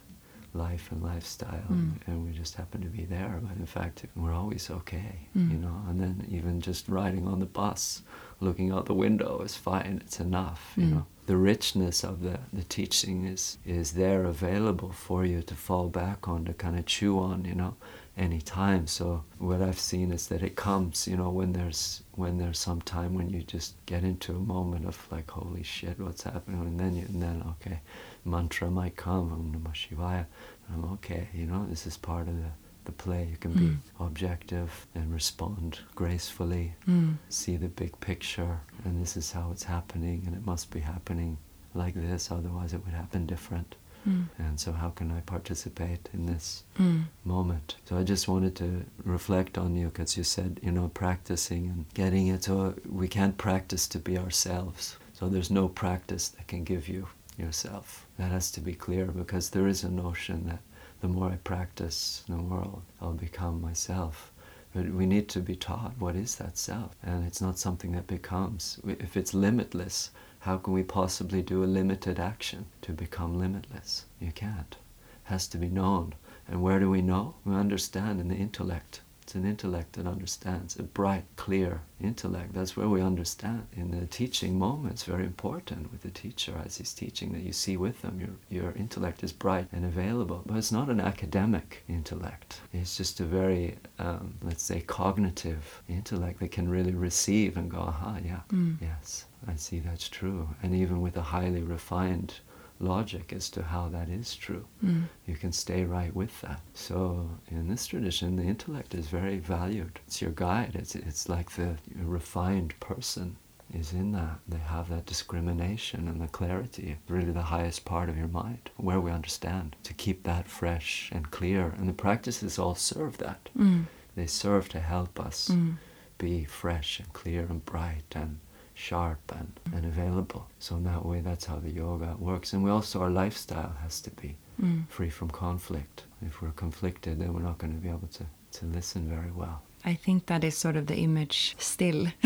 Speaker 2: life and lifestyle,
Speaker 1: Mm.
Speaker 2: and we just happen to be there. But in fact, we're always okay,
Speaker 1: Mm.
Speaker 2: you know. And then even just riding on the bus, looking out the window is fine. It's enough, you
Speaker 1: Mm.
Speaker 2: know. The richness of the, the teaching is is there available for you to fall back on, to kind of chew on, you know, any time. So what I've seen is that it comes, you know, when there's when there's some time when you just get into a moment of like, holy shit, what's happening? And then you and then okay, mantra might come, Om Namah Shivaya, and I'm okay, you know, this is part of the, the play. You can
Speaker 1: Mm.
Speaker 2: be objective and respond gracefully,
Speaker 1: Mm.
Speaker 2: see the big picture, and this is how it's happening, and it must be happening like this, otherwise it would happen different.
Speaker 1: Mm.
Speaker 2: And so, how can I participate in this
Speaker 1: Mm.
Speaker 2: moment? So, I just wanted to reflect on you because you said, you know, practicing and getting it. So, we can't practice to be ourselves. So, there's no practice that can give you yourself. That has to be clear because there is a notion that the more I practice, in the world, I'll, become myself. But we need to be taught what is that self, and it's not something that becomes. If it's limitless, how can we possibly do a limited action to become limitless? You can't. It has to be known. And where do we know? We understand in the intellect. It's an intellect that understands, a bright, clear intellect. That's where we understand. In the teaching moment, it's very important with the teacher as he's teaching that you see with them your, your intellect is bright and available. But it's not an academic intellect. It's just a very, um, let's say, cognitive intellect that can really receive and go, aha, yeah,
Speaker 1: Mm.
Speaker 2: yes, I see that's true. And even with a highly refined logic as to how that is true
Speaker 1: Mm.
Speaker 2: you can stay right with that. So in this tradition, the intellect is very valued. It's your guide. It's it's like the refined person is in that. They have that discrimination and the clarity, really the highest part of your mind, where we understand to keep that fresh and clear. And the practices all serve that.
Speaker 1: Mm.
Speaker 2: They serve to help us
Speaker 1: Mm.
Speaker 2: be fresh and clear and bright and sharp and, and available. So in that way, that's how the yoga works. And we also, our lifestyle has to be
Speaker 1: Mm.
Speaker 2: free from conflict. If we're conflicted, then we're not going to be able to, to listen very well.
Speaker 1: I think that is sort of the image still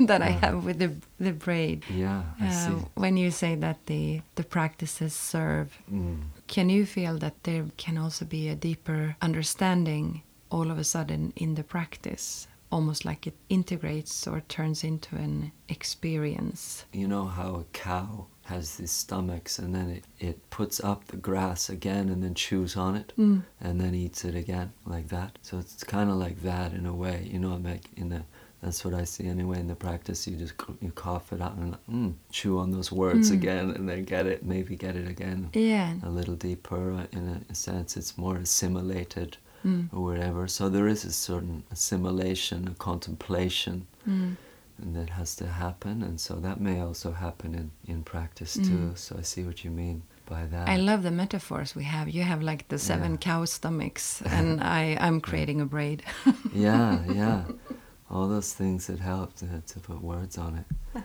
Speaker 1: that I have with the the braid.
Speaker 2: Yeah, I
Speaker 1: Uh,
Speaker 2: see.
Speaker 1: when you say that the the practices serve,
Speaker 2: Mm.
Speaker 1: can you feel that there can also be a deeper understanding all of a sudden in the practice, almost like it integrates or turns into an experience?
Speaker 2: You know how a cow has these stomachs and then it, it puts up the grass again and then chews on it
Speaker 1: Mm.
Speaker 2: and then eats it again like that. So it's kind of like that in a way. You know, like in the that's what I see anyway in the practice. You just you cough it out and mm, chew on those words
Speaker 1: Mm.
Speaker 2: again and then get it, maybe get it again
Speaker 1: Yeah.
Speaker 2: a little deeper. uh, In a, a sense, it's more assimilated
Speaker 1: Mm.
Speaker 2: or whatever. So there is a certain assimilation, a contemplation
Speaker 1: Mm.
Speaker 2: and that has to happen and so that may also happen in, in practice
Speaker 1: Mm.
Speaker 2: too so i see what you mean by that
Speaker 1: I love the metaphors we have. You have like the seven
Speaker 2: Yeah.
Speaker 1: cow stomachs, and I, I'm creating a braid.
Speaker 2: yeah yeah all those things that help to, to put words on it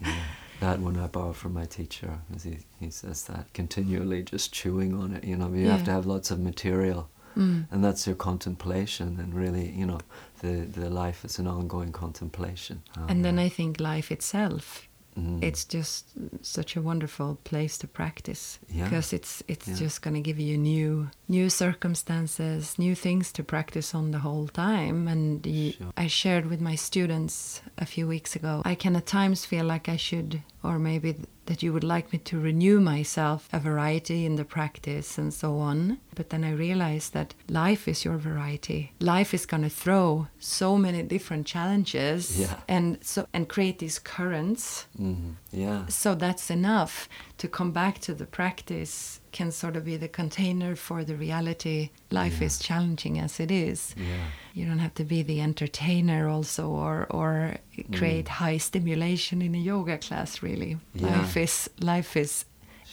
Speaker 2: yeah. that one i borrowed from my teacher he, he says that continually just chewing on it you know you have to have lots of material
Speaker 1: Mm.
Speaker 2: and that's your contemplation and really you know the, the life is an ongoing contemplation
Speaker 1: And then
Speaker 2: Um,
Speaker 1: I think life itself,
Speaker 2: mm.
Speaker 1: it's just such a wonderful place to practice
Speaker 2: Yeah.
Speaker 1: because it's it's
Speaker 2: Yeah.
Speaker 1: just going to give you new new circumstances, new things to practice on the whole time. And y-
Speaker 2: Sure.
Speaker 1: I shared with my students a few weeks ago. I can at times feel like I should, or maybe that you would like me to renew myself a variety in the practice and so on. But then I realized that life is your variety. Life is going to throw so many different challenges
Speaker 2: Yeah.
Speaker 1: and so and create these currents.
Speaker 2: Mhm. yeah
Speaker 1: So that's enough to come back to the practice can sort of be the container for the reality life
Speaker 2: Yeah.
Speaker 1: is challenging as it is.
Speaker 2: yeah
Speaker 1: you don't have to be the entertainer also or or create mm. high stimulation in a yoga class really
Speaker 2: Yeah.
Speaker 1: life is life is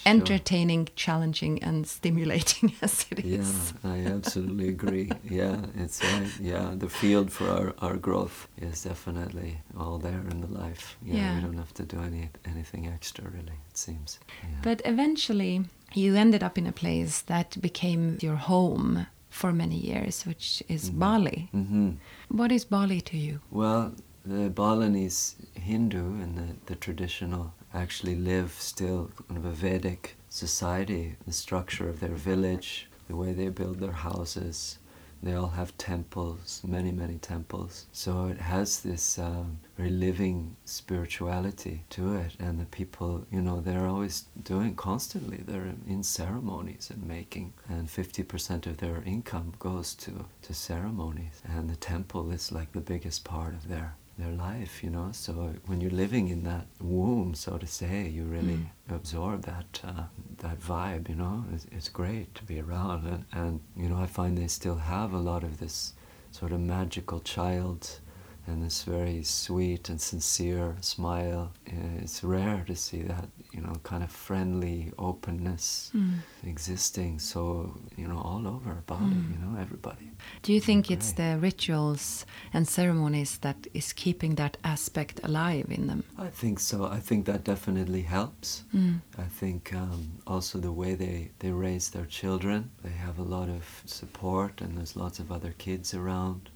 Speaker 2: Sure.
Speaker 1: entertaining challenging and stimulating as it is
Speaker 2: Yeah, I absolutely agree. Yeah, it's right. Yeah, the field for our, our growth is definitely all there in the life. Yeah,
Speaker 1: Yeah.
Speaker 2: we don't have to do any anything extra really. It seems.
Speaker 1: But eventually, you ended up in a place that became your home for many years, which is Bali.
Speaker 2: hmm
Speaker 1: What is Bali to you?
Speaker 2: Well, the Balinese Hindu and the, the traditional actually live still kind of a Vedic society. The structure of their village, the way they build their houses, they all have temples, many, many temples. So it has this um, very living spirituality to it. And the people, you know, they're always doing constantly, they're in ceremonies and making. And 50% of their income goes to, to ceremonies. And the temple is like the biggest part of their their life, you know. So when you're living in that womb, so to say, you really absorb that uh, that vibe, you know. It's, it's great to be around, and, and you know, I find they still have a lot of this sort of magical child and this very sweet and sincere smile. Uh, It's rare to see that, you know, kind of friendly openness existing. So you know, all over Bali, you know, everybody.
Speaker 1: Do you think it's the rituals and ceremonies that is keeping that aspect alive in them?
Speaker 2: I think so. I think that definitely helps. I think um, also the way they, they raise their children, they have a lot of support and there's lots of other kids around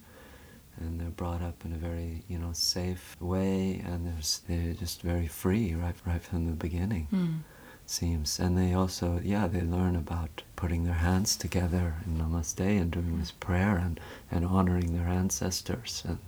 Speaker 2: and they're brought up in a very, you know, safe way and there's, they're just very free right, right from the beginning, hmm. seems. And they also, yeah, they learn about putting their hands together in Namaste and doing this prayer and, and honoring their ancestors. And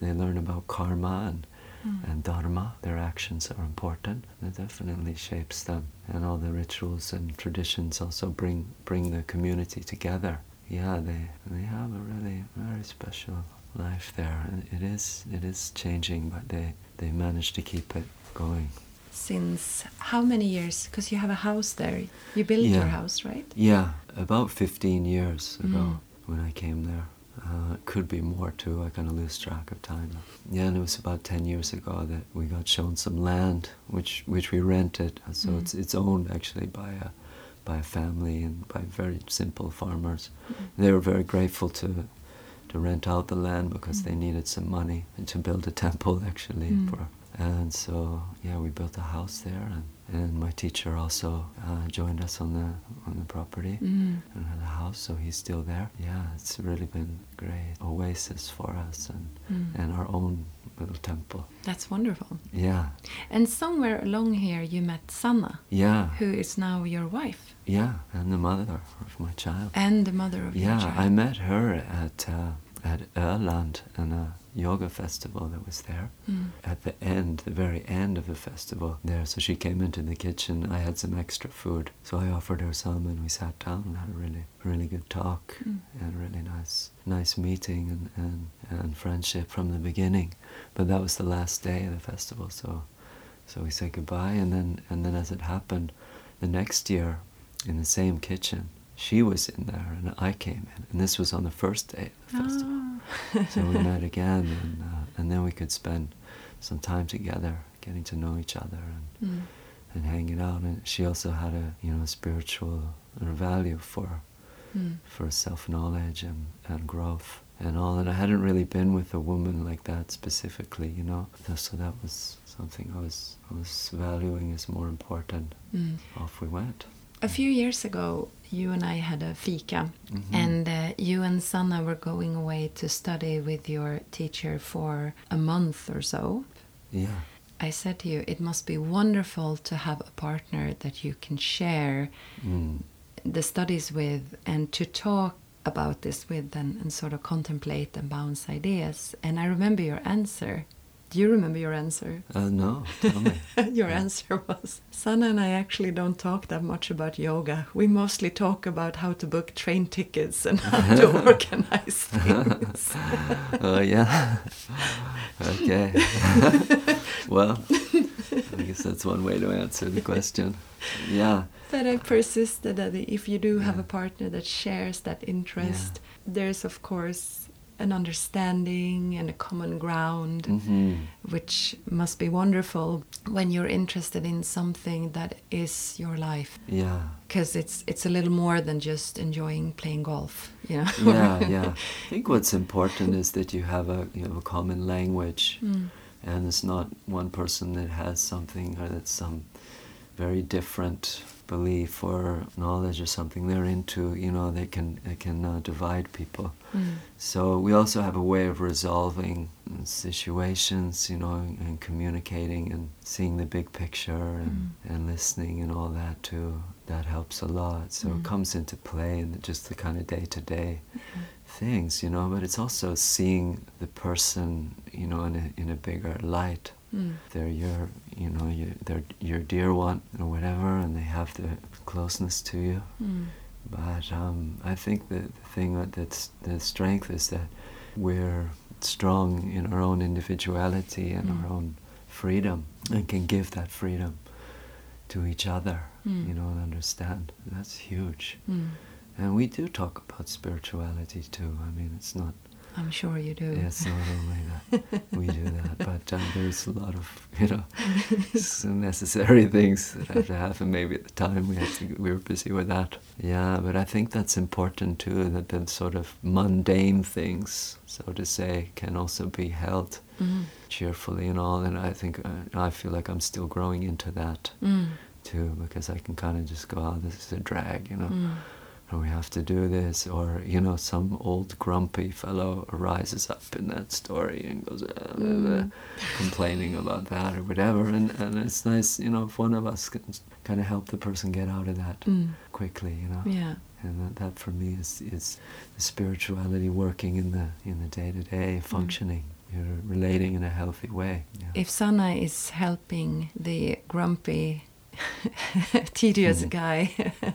Speaker 2: they learn about karma and, hmm. and dharma. Their actions are important. It definitely shapes them. And all the rituals and traditions also bring bring the community together. Yeah, they they have a really very special life there. It is it is changing, but they they manage to keep it going.
Speaker 1: Since how many years? Because you have a house there. You built
Speaker 2: Yeah.
Speaker 1: your house, right?
Speaker 2: Yeah, about 15 years mm. ago when I came there. Uh, it could be more too, I kind of lose track of time. Yeah, and it was about 10 years ago that we got shown some land, which, which we rented. Uh, so mm. it's, it's owned actually by a, by a family and by very simple farmers. Mm. They were very grateful to, to rent out the land because they needed some money and to build a temple actually. For, and so, yeah, we built a house there and, and my teacher also uh, joined us on the on the property
Speaker 1: Mm.
Speaker 2: and had a house, so he's still there. Yeah, it's really been great oasis for us and and our own little temple.
Speaker 1: That's wonderful.
Speaker 2: Yeah,
Speaker 1: And somewhere along here, you met Sanna,
Speaker 2: yeah,
Speaker 1: who is now your wife
Speaker 2: yeah, and the mother of my child.
Speaker 1: and the mother of your child Yeah.
Speaker 2: I met her at uh, at Öland in a yoga festival that was there.
Speaker 1: Mm.
Speaker 2: At the end, the very end of the festival, there. So she came into the kitchen. I had some extra food, so I offered her some, and we sat down and had a really, really good talk and a really nice, nice meeting and, and and friendship from the beginning. But that was the last day of the festival, so so we said goodbye, and then and then as it happened, the next year, in the same kitchen, she was in there and I came in, and this was on the first day of the festival.
Speaker 1: Ah.
Speaker 2: so we met again, and uh, and then we could spend some time together, getting to know each other and
Speaker 1: Mm.
Speaker 2: and hanging out. And she also had a you know spiritual value for
Speaker 1: Mm.
Speaker 2: for self knowledge and, and growth and all. And I hadn't really been with a woman like that specifically, you know. So that was something I was I was valuing as more important.
Speaker 1: Mm.
Speaker 2: Off we went.
Speaker 1: A few years ago, you and I had a fika,
Speaker 2: Mhm.
Speaker 1: and uh, you and Sanna were going away to study with your teacher for a month or so.
Speaker 2: Yeah.
Speaker 1: I said to you, it must be wonderful to have a partner that you can share
Speaker 2: Mm.
Speaker 1: the studies with and to talk about this with and, and sort of contemplate and bounce ideas. And I remember your answer. Do you remember your answer?
Speaker 2: Uh, no, tell me.
Speaker 1: Your answer was Sanna and I actually don't talk that much about yoga. We mostly talk about how to book train tickets and how to organize things.
Speaker 2: Oh yeah. okay. well, I guess that's one way to answer the question. Yeah.
Speaker 1: but I persisted that if you do have
Speaker 2: Yeah.
Speaker 1: a partner that shares that interest, there's of course an understanding and a common ground,
Speaker 2: hmm
Speaker 1: which must be wonderful when you're interested in something that is your life.
Speaker 2: Yeah.
Speaker 1: Because it's it's a little more than just enjoying playing golf, you know.
Speaker 2: yeah, yeah. I think what's important is that you have a you have a common language,
Speaker 1: Mm.
Speaker 2: and it's not one person that has something or that's some very different belief or knowledge or something they're into. You know, they can they can uh, divide people.
Speaker 1: Mm.
Speaker 2: So we also have a way of resolving situations, you know, and communicating and seeing the big picture and, and listening and all that too. That helps a lot. So
Speaker 1: Mm.
Speaker 2: it comes into play in just the kind of day to day things, you know. But it's also seeing the person, you know, in a in a bigger light.
Speaker 1: Mm.
Speaker 2: They're your, you know, you, they're your dear one or whatever, and they have the closeness to you.
Speaker 1: Mm.
Speaker 2: But um, I think that the thing that that's the strength is that we're strong in our own individuality and
Speaker 1: Mm.
Speaker 2: our own freedom, and can give that freedom to each other.
Speaker 1: Mm.
Speaker 2: You know, and understand that's huge.
Speaker 1: Mm.
Speaker 2: And we do talk about spirituality too. I mean, it's not.
Speaker 1: I'm sure you do.
Speaker 2: It's not only that we do that, but um, there's a lot of you know some necessary things that have to happen. Maybe at the time we had to, we were busy with that. Yeah, but I think that's important too. That the sort of mundane things, so to say, can also be held
Speaker 1: Mm.
Speaker 2: cheerfully and all. And I think uh, I feel like I'm still growing into that
Speaker 1: Mm.
Speaker 2: too, because I can kind of just go, "Oh, this is a drag," you know
Speaker 1: Mm.
Speaker 2: Or we have to do this, or you know, some old grumpy fellow rises up in that story and goes uh, blah,
Speaker 1: Mm.
Speaker 2: complaining about that or whatever, and and it's nice, you know, if one of us can kind of help the person get out of that
Speaker 1: Mm.
Speaker 2: quickly, you know,
Speaker 1: Yeah.
Speaker 2: and that, that for me is is the spirituality working in the in the day to
Speaker 1: Mm.
Speaker 2: day functioning. You're relating in a healthy way. Yeah.
Speaker 1: If Sanna is helping the grumpy, tedious
Speaker 2: Mhm.
Speaker 1: guy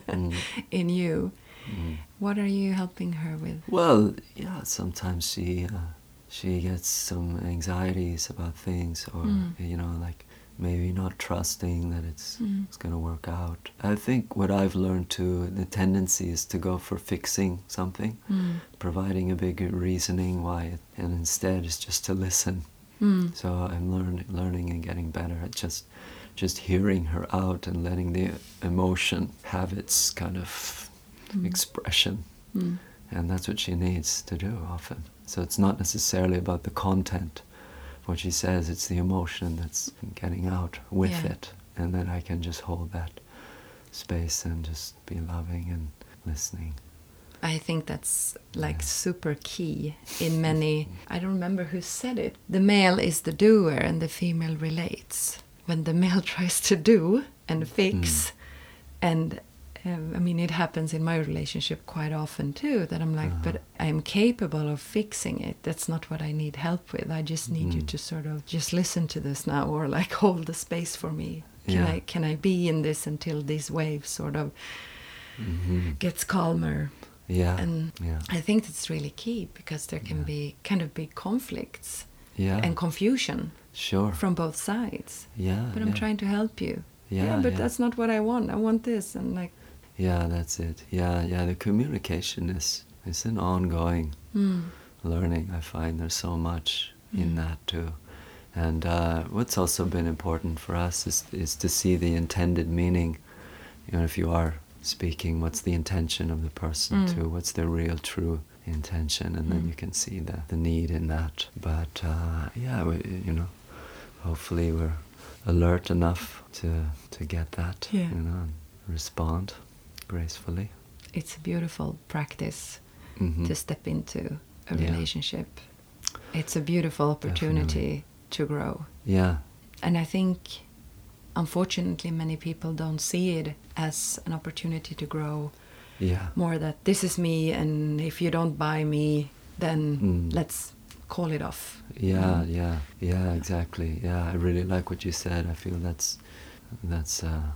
Speaker 2: Mm.
Speaker 1: in you,
Speaker 2: Mm.
Speaker 1: what are you helping her with?
Speaker 2: Well, yeah, sometimes she uh, she gets some anxieties about things, or
Speaker 1: Mm.
Speaker 2: you know, like maybe not trusting that it's
Speaker 1: Mm.
Speaker 2: it's going to work out. I think what I've learned too, the tendency is to go for fixing something,
Speaker 1: Mm.
Speaker 2: providing a big reasoning why, it, and instead is just to listen.
Speaker 1: Mm.
Speaker 2: So I'm learn, learning and getting better at just just hearing her out and letting the emotion have its kind of
Speaker 1: Mm.
Speaker 2: expression
Speaker 1: Mm.
Speaker 2: and that's what she needs to do often. So it's not necessarily about the content, what she says, it's the emotion that's getting out with
Speaker 1: Yeah.
Speaker 2: it. And then I can just hold that space and just be loving and listening.
Speaker 1: I think that's like
Speaker 2: Yeah.
Speaker 1: super key in many. I don't remember who said it. The male is the doer and the female relates. When the male tries to do and fix, and um, I mean, it happens in my relationship quite often too that I'm like,
Speaker 2: Uh-huh.
Speaker 1: but I'm capable of fixing it. That's not what I need help with. I just need you
Speaker 2: Mm.
Speaker 1: to sort of just listen to this now or like hold the space for me. Can
Speaker 2: Yeah.
Speaker 1: I can I be in this until these waves sort of
Speaker 2: hmm
Speaker 1: gets calmer?
Speaker 2: Yeah.
Speaker 1: And
Speaker 2: yeah.
Speaker 1: I think that's really key because there can
Speaker 2: Yeah.
Speaker 1: be kind of big conflicts
Speaker 2: Yeah.
Speaker 1: and confusion
Speaker 2: sure.
Speaker 1: from both sides.
Speaker 2: yeah.
Speaker 1: But I'm
Speaker 2: yeah.
Speaker 1: trying to help you.
Speaker 2: Yeah,
Speaker 1: but
Speaker 2: yeah.
Speaker 1: that's not what I want. I want this, and like,
Speaker 2: Yeah, that's it. Yeah, yeah. The communication is is an ongoing
Speaker 1: mm,
Speaker 2: learning. I find there's so much in
Speaker 1: Mm.
Speaker 2: that too. And uh, what's also been important for us is is to see the intended meaning. You know, if you are speaking, what's the intention of the person
Speaker 1: Mm.
Speaker 2: too? What's their real, true intention? And then
Speaker 1: Mm.
Speaker 2: you can see the the need in that. But uh, yeah, we, you know, hopefully we're alert enough to to get that.
Speaker 1: Yeah.
Speaker 2: You know, and respond gracefully.
Speaker 1: it's a beautiful practice
Speaker 2: Mhm.
Speaker 1: to step into a
Speaker 2: Yeah.
Speaker 1: relationship. It's a beautiful opportunity to grow.
Speaker 2: Yeah.
Speaker 1: And I think, unfortunately, many people don't see it as an opportunity to grow.
Speaker 2: Yeah.
Speaker 1: More that this is me, and if you don't buy me, then
Speaker 2: Mm.
Speaker 1: let's call it off.
Speaker 2: Yeah, yeah, yeah, exactly. Yeah, I really like what you said. I feel that's that's uh,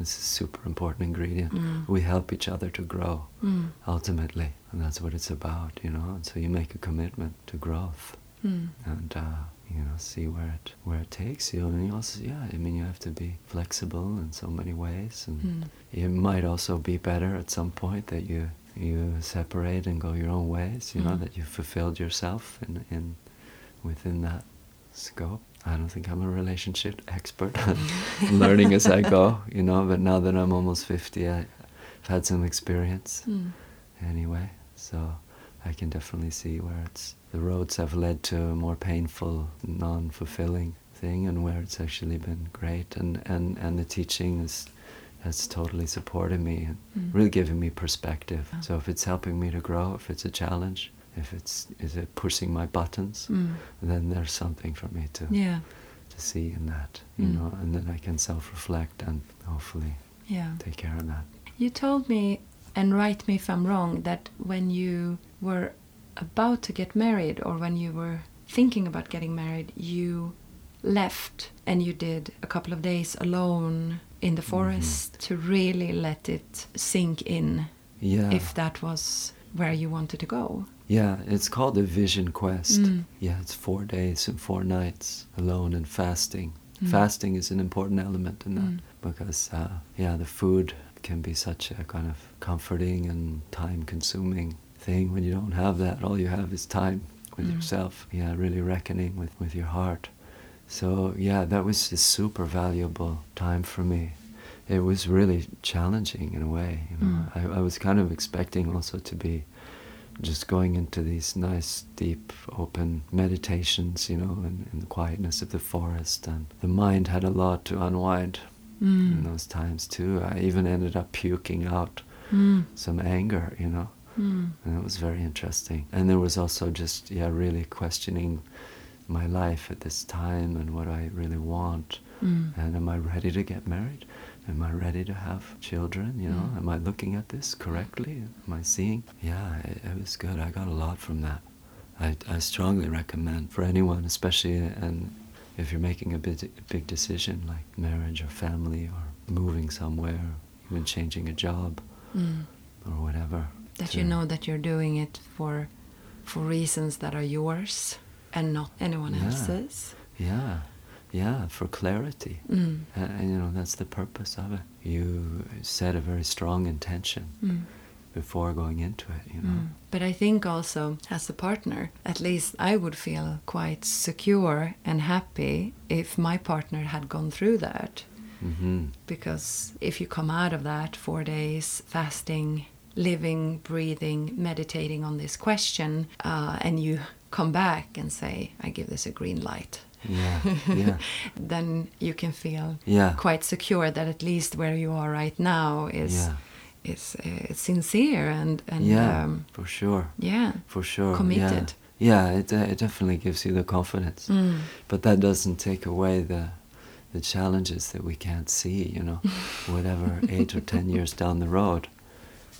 Speaker 2: that's a super important ingredient.
Speaker 1: Mm.
Speaker 2: We help each other to grow
Speaker 1: Mm.
Speaker 2: ultimately, and that's what it's about, you know. And so you make a commitment to growth,
Speaker 1: Mm.
Speaker 2: and uh, you know, see where it where it takes you. And you also, yeah, I mean, you have to be flexible in so many ways, and
Speaker 1: Mm.
Speaker 2: it might also be better at some point that you you separate and go your own ways. You know
Speaker 1: Mm.
Speaker 2: that you've fulfilled yourself in in within that scope. I don't think I'm a relationship expert. I'm learning as I go, you know. But now that I'm almost fifty, I, I've had some experience
Speaker 1: Mm.
Speaker 2: anyway, so I can definitely see where it's the roads have led to a more painful, non-fulfilling thing, and where it's actually been great, and and and the teaching is has totally supported me and
Speaker 1: Mm.
Speaker 2: really given me perspective.
Speaker 1: Yeah.
Speaker 2: So if it's helping me to grow, if it's a challenge, if it's is it pushing my buttons,
Speaker 1: Mm.
Speaker 2: then there's something for me to
Speaker 1: Yeah.
Speaker 2: to see in that, you
Speaker 1: Mm.
Speaker 2: know, and then I can self-reflect and hopefully
Speaker 1: Yeah.
Speaker 2: take care of that.
Speaker 1: You told me, and write me if I'm wrong, that when you were about to get married or when you were thinking about getting married, you left and you did a couple of days alone in the forest to really let it sink in
Speaker 2: Yeah.
Speaker 1: if that was where you wanted to go.
Speaker 2: Yeah, it's called the Vision Quest.
Speaker 1: Mm.
Speaker 2: Yeah, it's four days and four nights alone and fasting.
Speaker 1: Mm.
Speaker 2: Fasting is an important element in that
Speaker 1: Mm.
Speaker 2: because, uh, yeah, the food can be such a kind of comforting and time consuming thing when you don't have that. All you have is time with
Speaker 1: Mm.
Speaker 2: yourself. Yeah, really reckoning with, with your heart. So, yeah, that was a super valuable time for me. It was really challenging in a way. You know,
Speaker 1: Mm.
Speaker 2: I, I was kind of expecting also to be just going into these nice, deep, open meditations, you know, in, in the quietness of the forest. And the mind had a lot to unwind in
Speaker 1: Mm.
Speaker 2: those times too. I even ended up puking out
Speaker 1: Mm.
Speaker 2: some anger, you know,
Speaker 1: Mm.
Speaker 2: and it was very interesting. And there was also just, yeah, really questioning my life at this time and what I really want.
Speaker 1: Mm.
Speaker 2: And am I ready to get married? Am I ready to have children? You know,
Speaker 1: Mm.
Speaker 2: am I looking at this correctly? Am I seeing? Yeah, it, it was good. I got a lot from that. I, I strongly recommend for anyone, especially and if you're making a big, big decision like marriage or family or moving somewhere, even changing a job
Speaker 1: Mm.
Speaker 2: or whatever.
Speaker 1: That
Speaker 2: to-
Speaker 1: you know that you're doing it for for reasons that are yours and not anyone
Speaker 2: Yeah.
Speaker 1: else's.
Speaker 2: Yeah, yeah, for clarity.
Speaker 1: Mm.
Speaker 2: And, and you know that's the purpose of it. You set a very strong intention
Speaker 1: Mm.
Speaker 2: before going into it. You know.
Speaker 1: Mm. But I think also, as a partner, at least I would feel quite secure and happy if my partner had gone through that.
Speaker 2: hmm
Speaker 1: Because if you come out of that four days fasting, living, breathing, meditating on this question, uh, and you come back and say, I give this a green light.
Speaker 2: Yeah, yeah,
Speaker 1: then you can feel
Speaker 2: yeah,
Speaker 1: quite secure that at least where you are right now is
Speaker 2: yeah,
Speaker 1: is uh, sincere and and
Speaker 2: yeah,
Speaker 1: um,
Speaker 2: for sure,
Speaker 1: yeah
Speaker 2: for sure.
Speaker 1: committed.
Speaker 2: Yeah, yeah it, uh, it definitely gives you the confidence,
Speaker 1: Mm.
Speaker 2: but that doesn't take away the the challenges that we can't see. You know, whatever eight or ten years down the road,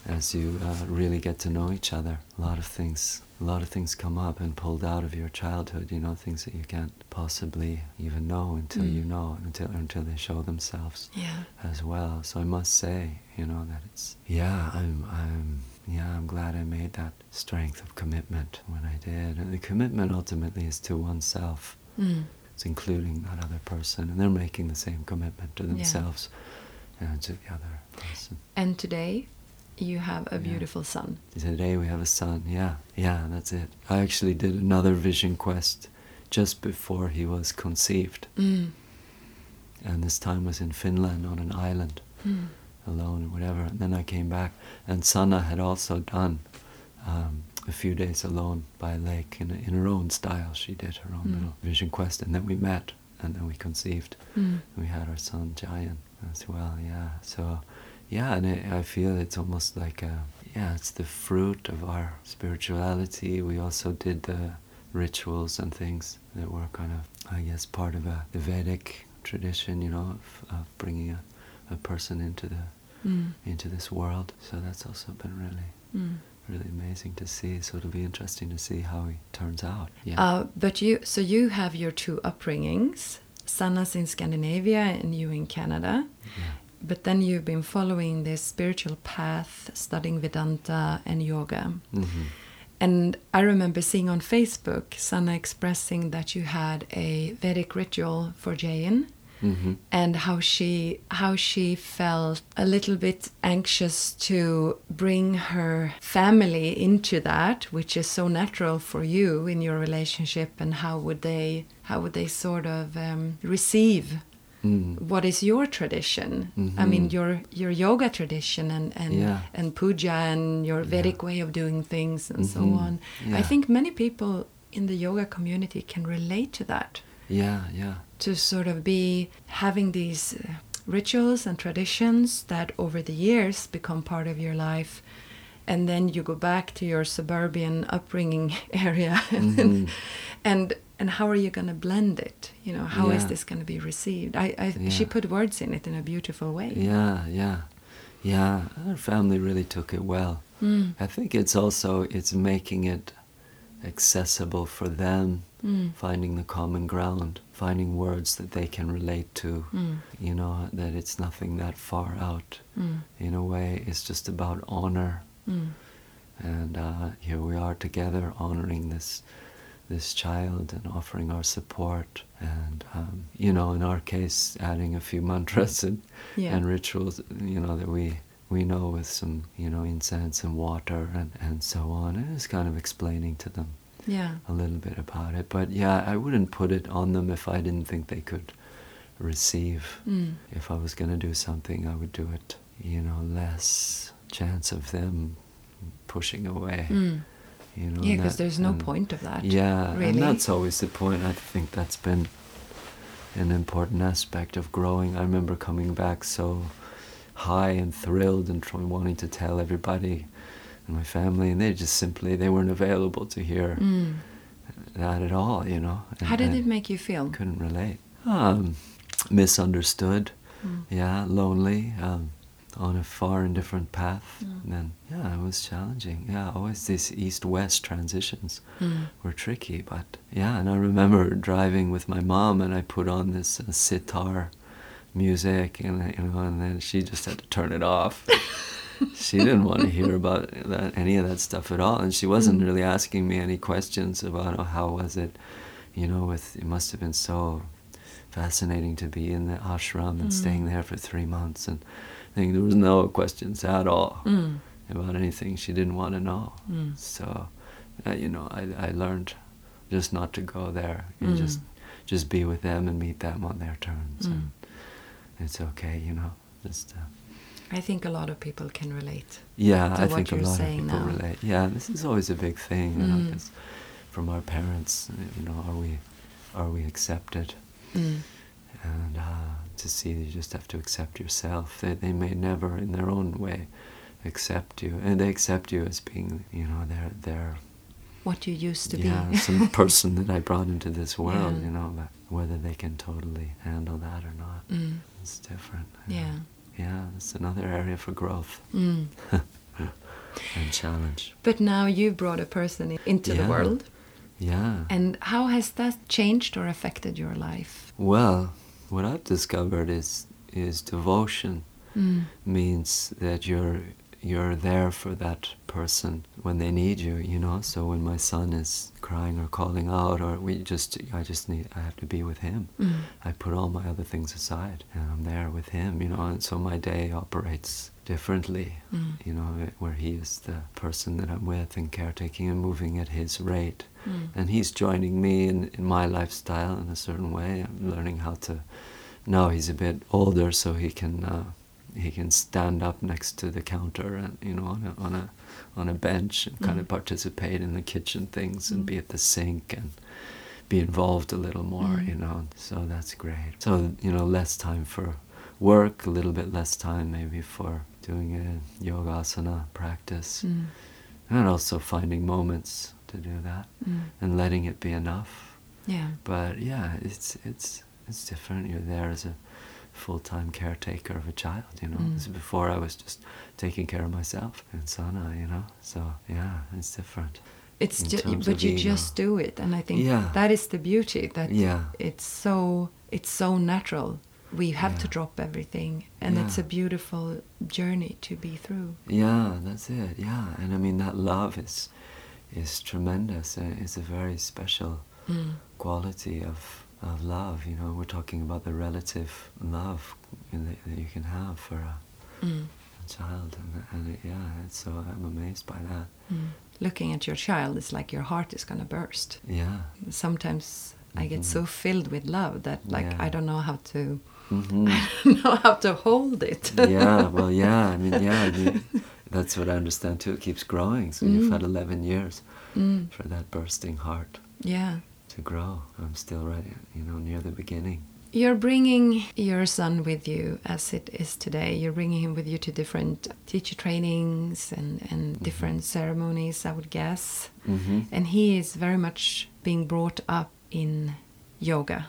Speaker 2: as you uh, really get to know each other, a lot of things. A lot of things come up and pulled out of your childhood, you know, things that you can't possibly even know until
Speaker 1: Mm.
Speaker 2: you know, until until they show themselves.
Speaker 1: yeah
Speaker 2: as well. So I must say, you know, that it's yeah, I'm I'm yeah, I'm glad I made that strength of commitment when I did. And the commitment ultimately is to oneself.
Speaker 1: mm.
Speaker 2: It's including that other person, and they're making the same commitment to
Speaker 1: Yeah.
Speaker 2: themselves and to the other person.
Speaker 1: and today you have a
Speaker 2: Yeah.
Speaker 1: beautiful son
Speaker 2: Today we have a son. Yeah, yeah, that's it. I actually did another vision quest just before he was conceived,
Speaker 1: mm.
Speaker 2: and this time was in Finland on an island.
Speaker 1: Mm.
Speaker 2: alone or whatever. And then I came back, and Sanna had also done um, a few days alone by a lake in, in her own style. She did her own
Speaker 1: Mm.
Speaker 2: little vision quest, and then we met, and then we conceived.
Speaker 1: Mm.
Speaker 2: We had our son Jayan as well. Yeah. So, yeah, and it, I feel it's almost like a yeah, it's the fruit of our spirituality. We also did the rituals and things that were kind of, I guess, part of a, the Vedic tradition, you know, of, of bringing a, a person into the
Speaker 1: Mm.
Speaker 2: into this world. So that's also been really,
Speaker 1: Mm.
Speaker 2: really amazing to see. So it'll be interesting to see how he turns out. Yeah.
Speaker 1: Uh, but you, so you have your two upbringings. Sanna's in Scandinavia and you in Canada.
Speaker 2: yeah.
Speaker 1: But then you've been following this spiritual path, studying Vedanta and yoga.
Speaker 2: hmm
Speaker 1: And I remember seeing on Facebook Sanna expressing that you had a Vedic ritual for Jayan
Speaker 2: hmm
Speaker 1: and how she how she felt a little bit anxious to bring her family into that which is so natural for you in your relationship and how would they how would they sort of um, receive
Speaker 2: Mm.
Speaker 1: what is your tradition i mean
Speaker 2: Mhm.
Speaker 1: your your yoga tradition and and,
Speaker 2: Yeah.
Speaker 1: and puja and your
Speaker 2: Yeah.
Speaker 1: vedic way of doing things and so
Speaker 2: Mhm.
Speaker 1: on i think many people in the yoga community can relate to that
Speaker 2: Yeah, yeah.
Speaker 1: to sort of be having these uh, rituals and traditions that over the years become part of your life and then you go back to your suburban upbringing area
Speaker 2: Mhm.
Speaker 1: and and how are you going to blend it you know how is
Speaker 2: Yeah.
Speaker 1: this going to be received I, I she put words in it in a beautiful way
Speaker 2: Yeah, yeah. Yeah, our family really took it well.
Speaker 1: Mm.
Speaker 2: I think it's also it's making it accessible for them,
Speaker 1: Mm.
Speaker 2: finding the common ground, finding words that they can relate to.
Speaker 1: Mm.
Speaker 2: You know that it's nothing that far out.
Speaker 1: Mm.
Speaker 2: In a way, it's just about honor,
Speaker 1: Mm.
Speaker 2: and uh, here we are together honoring this this child and offering our support, and um, you know, in our case, adding a few mantras and
Speaker 1: Yeah.
Speaker 2: and rituals, you know, that we we know with some, you know, incense and water and, and so on. And it's kind of explaining to them
Speaker 1: yeah
Speaker 2: a little bit about it. But yeah, I wouldn't put it on them if I didn't think they could receive.
Speaker 1: Mm.
Speaker 2: If I was going to do something, I would do it, you know, less chance of them pushing away.
Speaker 1: Mm.
Speaker 2: You know,
Speaker 1: yeah because there's no
Speaker 2: and-
Speaker 1: point of that
Speaker 2: yeah,
Speaker 1: really
Speaker 2: and that's always the point. I think that's been an important aspect of growing. I remember coming back so high and thrilled and trying, wanting to tell everybody in my family, and they just simply they weren't available to hear
Speaker 1: Mm.
Speaker 2: that at all. You know. And,
Speaker 1: how did
Speaker 2: and
Speaker 1: it make you feel
Speaker 2: Couldn't relate. Um, misunderstood.
Speaker 1: Mm.
Speaker 2: Yeah, lonely. Um, on a far and different path.
Speaker 1: Mm.
Speaker 2: And then yeah, it was challenging. Yeah, always these east-west transitions
Speaker 1: Mm.
Speaker 2: were tricky, but yeah, and I remember driving with my mom, and I put on this uh, sitar music, and you know, and then she just had to turn it off. she didn't want to hear about that, any of that stuff at all, and she wasn't
Speaker 1: Mm.
Speaker 2: really asking me any questions about oh, how was it, you know, with it must have been so fascinating to be in the ashram and
Speaker 1: Mm.
Speaker 2: staying there for three months, and I think there was no questions at all
Speaker 1: Mm.
Speaker 2: about anything she didn't want to know.
Speaker 1: Mm.
Speaker 2: So, uh, you know, I, I learned just not to go there. and
Speaker 1: Mm.
Speaker 2: just just be with them and meet them on their terms,
Speaker 1: Mm.
Speaker 2: and it's okay. You know, just uh,
Speaker 1: I think a lot of people can relate.
Speaker 2: yeah. I think a lot of people
Speaker 1: now.
Speaker 2: relate. Yeah, this is always a big thing. You know,
Speaker 1: Mm.
Speaker 2: from our parents, you know, are we are we accepted?
Speaker 1: Mm.
Speaker 2: And uh, to see you just have to accept yourself. They they may never, in their own way, accept you, and they accept you as being, you know, they're they're
Speaker 1: What you used to
Speaker 2: yeah,
Speaker 1: be.
Speaker 2: Yeah, some person that I brought into this world,
Speaker 1: Yeah.
Speaker 2: you know, but whether they can totally handle that or not,
Speaker 1: Mm.
Speaker 2: it's different.
Speaker 1: Yeah.
Speaker 2: Yeah, it's another area for growth
Speaker 1: Mm.
Speaker 2: and challenge.
Speaker 1: But now you brought a person into the world.
Speaker 2: Yeah.
Speaker 1: And how has that changed or affected your life?
Speaker 2: well, what I've discovered is is devotion
Speaker 1: Mm.
Speaker 2: means that you're you're there for that person when they need you, you know. So when my son is crying or calling out, or we just, I just need, I have to be with him.
Speaker 1: Mm.
Speaker 2: I put all my other things aside, and I'm there with him, you know. And so my day operates differently,
Speaker 1: Mm.
Speaker 2: you know, where he is the person that I'm with and caretaking and moving at his rate,
Speaker 1: Mm.
Speaker 2: and he's joining me in, in my lifestyle in a certain way. I'm learning how to. Now he's a bit older, so he can. Uh, he can stand up next to the counter and you know on a on a on a bench and kind
Speaker 1: Mm.
Speaker 2: of participate in the kitchen things and
Speaker 1: Mm.
Speaker 2: be at the sink and be involved a little more
Speaker 1: Mm.
Speaker 2: you know so that's great so you know less time for work a little bit less time maybe for doing a yogasana practice
Speaker 1: Mm.
Speaker 2: and also finding moments to do that
Speaker 1: Mm.
Speaker 2: and letting it be enough
Speaker 1: Yeah.
Speaker 2: but yeah it's it's it's different you're there as a full-time caretaker of a child you know
Speaker 1: Mm.
Speaker 2: Before i was just taking care of myself in sana you know so yeah it's different
Speaker 1: It's
Speaker 2: just
Speaker 1: but you
Speaker 2: ego.
Speaker 1: just do it, and I think
Speaker 2: Yeah.
Speaker 1: that is the beauty. That
Speaker 2: Yeah.
Speaker 1: it's so it's so natural. We have to drop everything, and it's a beautiful journey to be through.
Speaker 2: Yeah, that's it. Yeah, and I mean that love is is tremendous. Uh, It's a very special
Speaker 1: Mm.
Speaker 2: quality of of love. You know, we're talking about the relative love that you can have for a,
Speaker 1: Mm.
Speaker 2: a child, and, and it, yeah, it's so I'm amazed by that.
Speaker 1: Mm. Looking at your child, it's like your heart is going to burst.
Speaker 2: Yeah.
Speaker 1: Sometimes I get so filled with love that, like,
Speaker 2: Yeah.
Speaker 1: I don't know how to
Speaker 2: hmm
Speaker 1: know how to hold it.
Speaker 2: yeah, well, yeah. I mean, yeah. You, that's what I understand too. It keeps growing. So you've
Speaker 1: Mm.
Speaker 2: had 11 years
Speaker 1: Mm.
Speaker 2: for that bursting heart
Speaker 1: Yeah.
Speaker 2: to grow. I'm still right, you know, near the beginning.
Speaker 1: You're bringing your son with you as it is today. You're bringing him with you to different teacher trainings and, and different ceremonies, I would guess.
Speaker 2: hmm
Speaker 1: And he is very much being brought up in yoga.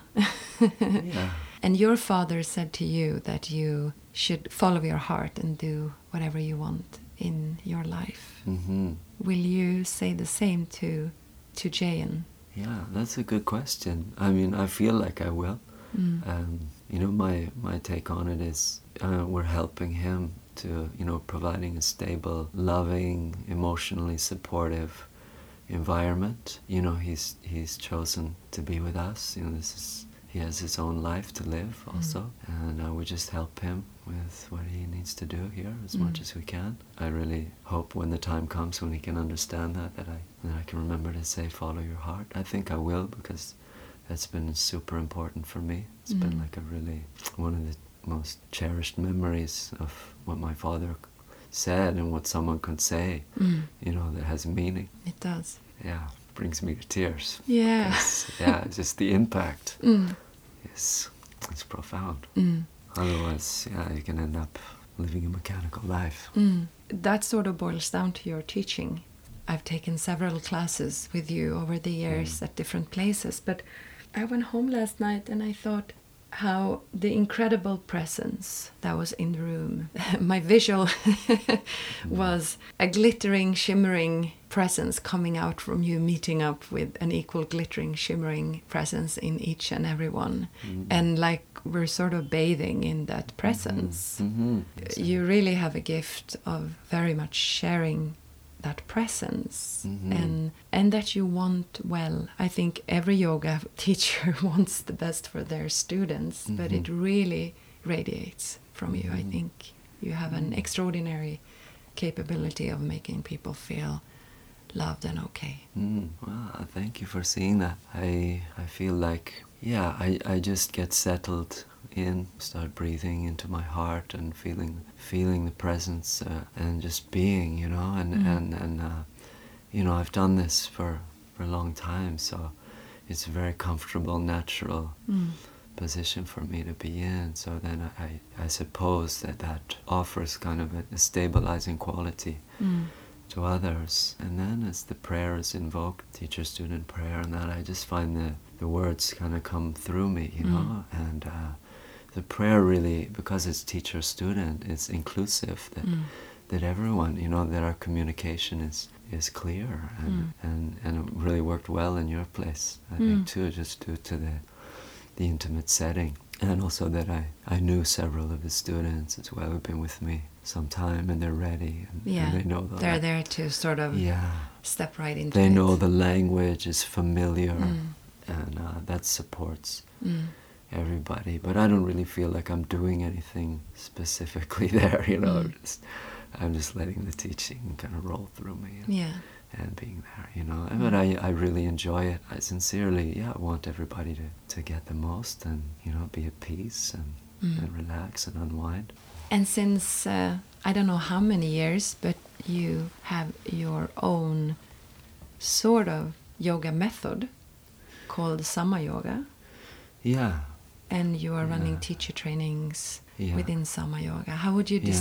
Speaker 2: Yeah.
Speaker 1: And your father said to you that you should follow your heart and do whatever you want in your life.
Speaker 2: hmm
Speaker 1: Will you say the same to to Jayan?
Speaker 2: Yeah, that's a good question. I mean, I feel like I will.
Speaker 1: Mm.
Speaker 2: Um, you know, my, my take on it is uh, we're helping him to, you know, providing a stable, loving, emotionally supportive environment. You know, he's he's chosen to be with us. You know, this is he has his own life to live also, and uh, we just help him with what he needs to do here as much
Speaker 1: Mm.
Speaker 2: as we can. I really hope when the time comes when he can understand that that I that I can remember to say follow your heart. I think I will because that's been super important for me. It's been
Speaker 1: Mm.
Speaker 2: like a really one of the most cherished memories of what my father said and what someone could say,
Speaker 1: Mm.
Speaker 2: you know, that has meaning.
Speaker 1: It does.
Speaker 2: Yeah, brings me to tears.
Speaker 1: Yeah.
Speaker 2: Yeah, just the impact
Speaker 1: Mm.
Speaker 2: is it's profound.
Speaker 1: Mm.
Speaker 2: Otherwise, yeah, you can end up living a mechanical life.
Speaker 1: Mm. That sort of boils down to your teaching. I've taken several classes with you over the years
Speaker 2: Mm.
Speaker 1: at different places, but I went home last night and I thought how the incredible presence that was in the room. My visual was a glittering, shimmering presence coming out from you, meeting up with an equal glittering, shimmering presence in each and every one.
Speaker 2: Mm.
Speaker 1: And like we're sort of bathing in that presence.
Speaker 2: Hmm
Speaker 1: you really have a gift of very much sharing that presence.
Speaker 2: Mhm.
Speaker 1: and and that you want well. I think every yoga teacher wants the best for their students but it
Speaker 2: Mhm.
Speaker 1: really radiates from you i think. You have an extraordinary capability of making people feel loved and okay
Speaker 2: Mm, well, thank you for seeing that. I I feel like yeah, I, I just get settled in, start breathing into my heart and feeling feeling the presence uh, and just being, you know, and
Speaker 1: Mm.
Speaker 2: and and uh, you know I've done this for for a long time, so it's a very comfortable, natural
Speaker 1: Mm.
Speaker 2: position for me to be in. So then I I, suppose that that offers kind of a, a stabilizing quality
Speaker 1: Mm.
Speaker 2: To others. And then as the prayer is invoked, teacher student prayer, and that I just find the, the words kind of come through me, you
Speaker 1: Mm.
Speaker 2: know. And uh, the prayer really, because it's teacher student, it's inclusive that,
Speaker 1: Mm.
Speaker 2: that everyone, you know, that our communication is, is clear. And,
Speaker 1: Mm.
Speaker 2: and, and it really worked well in your place, I
Speaker 1: Mm.
Speaker 2: think, too, just due to the, the intimate setting. And also that I, I knew several of the students as well who've been with me some time and they're ready and,
Speaker 1: yeah
Speaker 2: and they know the
Speaker 1: they're
Speaker 2: la-
Speaker 1: there to sort of
Speaker 2: yeah
Speaker 1: step right into it.
Speaker 2: they
Speaker 1: it
Speaker 2: know the language is familiar
Speaker 1: Mm.
Speaker 2: and uh, that supports
Speaker 1: Mm.
Speaker 2: everybody but i don't really feel like i'm doing anything specifically there you know
Speaker 1: Mm.
Speaker 2: just, i'm just letting the teaching kind of roll through me and,
Speaker 1: yeah
Speaker 2: and being there you know
Speaker 1: Mm.
Speaker 2: but I, I really enjoy it i sincerely yeah I want everybody to, to get the most and you know be at peace and,
Speaker 1: Mm.
Speaker 2: and relax and unwind
Speaker 1: And since uh, I don't know how many years, but you have your own sort of yoga method called Sama Yoga,
Speaker 2: yeah
Speaker 1: and you are running
Speaker 2: Yeah.
Speaker 1: teacher trainings
Speaker 2: Yeah.
Speaker 1: within Sama Yoga. How would you
Speaker 2: Yeah.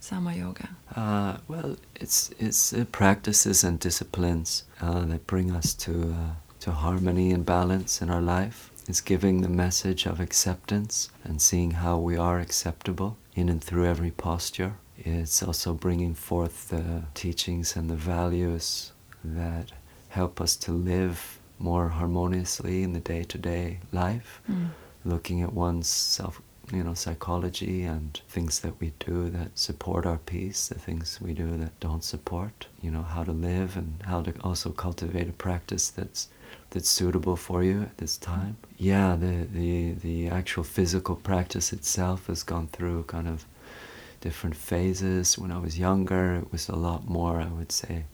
Speaker 1: Sama Yoga?
Speaker 2: Uh, well, it's it's uh, practices and disciplines uh, that bring us to uh, to harmony and balance in our life. It's giving the message of acceptance and seeing how we are acceptable in and through every posture. It's also bringing forth the teachings and the values that help us to live more harmoniously in the day-to-day life
Speaker 1: Mm.
Speaker 2: looking at one's self you know, psychology and things that we do that support our peace, the things we do that don't support, you know, how to live and how to also cultivate a practice that's that's suitable for you at this time. Yeah, the, the, the actual physical practice itself has gone through kind of different phases. When I was younger, it was a lot more, I would say,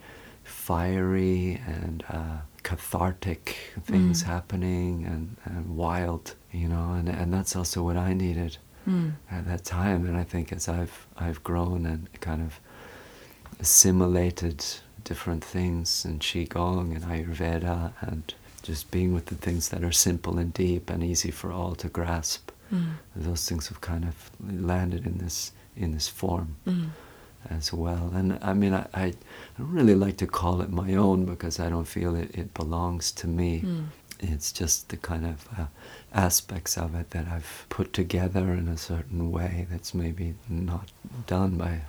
Speaker 2: fiery and uh, cathartic things
Speaker 1: Mm.
Speaker 2: happening and, and wild, you know, and, and that's also what I needed
Speaker 1: Mm.
Speaker 2: at that time. And I think as I've I've grown and kind of assimilated different things in qigong and Ayurveda and just being with the things that are simple and deep and easy for all to grasp.
Speaker 1: Mm.
Speaker 2: Those things have kind of landed in this in this form
Speaker 1: Mm.
Speaker 2: As well. And I mean, I, I don't really like to call it my own because I don't feel it, it belongs to me.
Speaker 1: Mm.
Speaker 2: It's just the kind of uh, aspects of it that I've put together in a certain way that's maybe not done by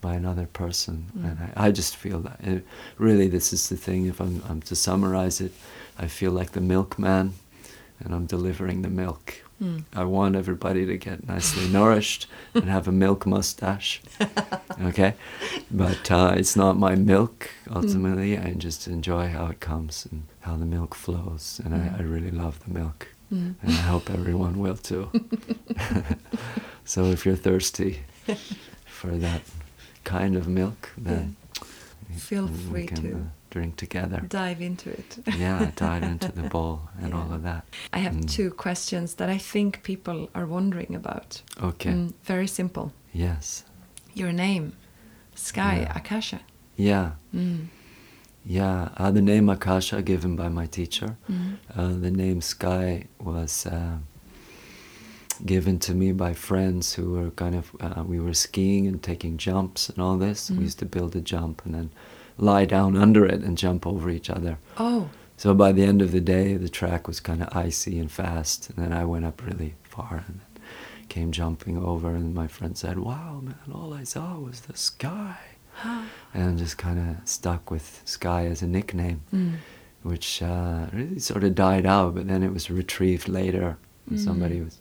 Speaker 2: by another person.
Speaker 1: Mm.
Speaker 2: And I, I just feel that it, really this is the thing. If I'm, I'm to summarize it, I feel like the milkman, and I'm delivering the milk.
Speaker 1: Mm.
Speaker 2: I want everybody to get nicely nourished and have a milk mustache. Okay? But uh, it's not my milk, ultimately. I just enjoy how it comes and how the milk flows. And
Speaker 1: Mm.
Speaker 2: I, I really love the milk.
Speaker 1: Mm.
Speaker 2: And I hope everyone will too. so if you're thirsty for that kind of milk, then we-
Speaker 1: Feel free
Speaker 2: can,
Speaker 1: to
Speaker 2: uh, drink together.
Speaker 1: Dive into it.
Speaker 2: yeah, dive into the bowl and all of that.
Speaker 1: I have
Speaker 2: Mm.
Speaker 1: two questions that I think people are wondering about.
Speaker 2: Okay.
Speaker 1: Mm, very simple.
Speaker 2: Yes.
Speaker 1: Your name, Sky
Speaker 2: Yeah.
Speaker 1: Akasha.
Speaker 2: Yeah.
Speaker 1: Mm.
Speaker 2: Yeah. Uh, the name Akasha given by my teacher.
Speaker 1: Mm.
Speaker 2: Uh, the name Sky was uh, given to me by friends who were kind of uh, we were skiing and taking jumps and all this.
Speaker 1: Mhm.
Speaker 2: We used to build a jump and then lie down under it and jump over each other.
Speaker 1: Oh,
Speaker 2: So by the end of the day, the track was kind of icy and fast, and then I went up really far and came jumping over, and my friend said, "Wow, man! All I saw was the sky," and I'm just kind of stuck with Sky as a nickname,
Speaker 1: Mm.
Speaker 2: which uh, really sort of died out. But then it was retrieved later.
Speaker 1: Mm.
Speaker 2: Somebody was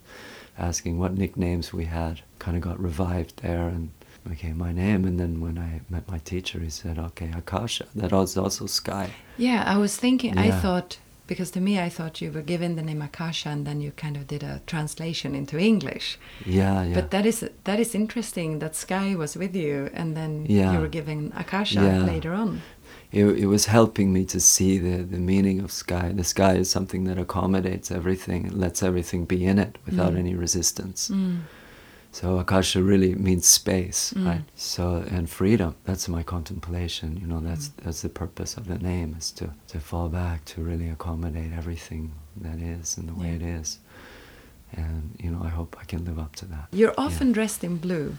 Speaker 2: asking what nicknames we had, kind of got revived there, and became my name. And then when I met my teacher, he said, "Okay, Akasha. That was also Sky."
Speaker 1: yeah. I was thinking. I thought because to me, I thought you were given the name Akasha, and then you kind of did a translation into English.
Speaker 2: Yeah, yeah.
Speaker 1: But that is that is interesting that Sky was with you, and then
Speaker 2: Yeah.
Speaker 1: you were given Akasha
Speaker 2: Yeah.
Speaker 1: later on.
Speaker 2: it, it was helping me to see the, the meaning of sky. The sky is something that accommodates everything and lets everything be in it without
Speaker 1: Mm.
Speaker 2: any resistance.
Speaker 1: Mm.
Speaker 2: So Akasha really means space,
Speaker 1: Mm.
Speaker 2: right? So and freedom. That's my contemplation. You know, that's
Speaker 1: Mm.
Speaker 2: that's the purpose of the name is to to fall back to really accommodate everything that is and the way
Speaker 1: Yeah.
Speaker 2: it is. And you know, I hope I can live up to that.
Speaker 1: You're often dressed in blue.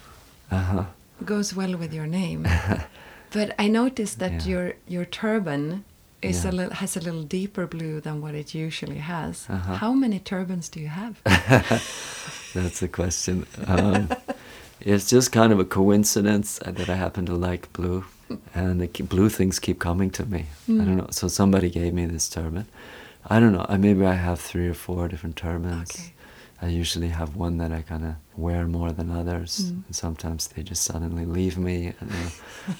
Speaker 2: Uh huh.
Speaker 1: Goes well with your name. but I noticed that
Speaker 2: Yeah.
Speaker 1: your your turban is a little, has a little deeper blue than what it usually has.
Speaker 2: Uh-huh.
Speaker 1: How many turbans do you have?
Speaker 2: That's the question. Um, it's just kind of a coincidence that I happen to like blue, and the blue things keep coming to me. I
Speaker 1: Mm.
Speaker 2: don't know. So somebody gave me this turban. I don't know. Maybe I have three or four different turbans.
Speaker 1: Okay.
Speaker 2: I usually have one that I kind of wear more than others,
Speaker 1: Mm.
Speaker 2: and sometimes they just suddenly leave me and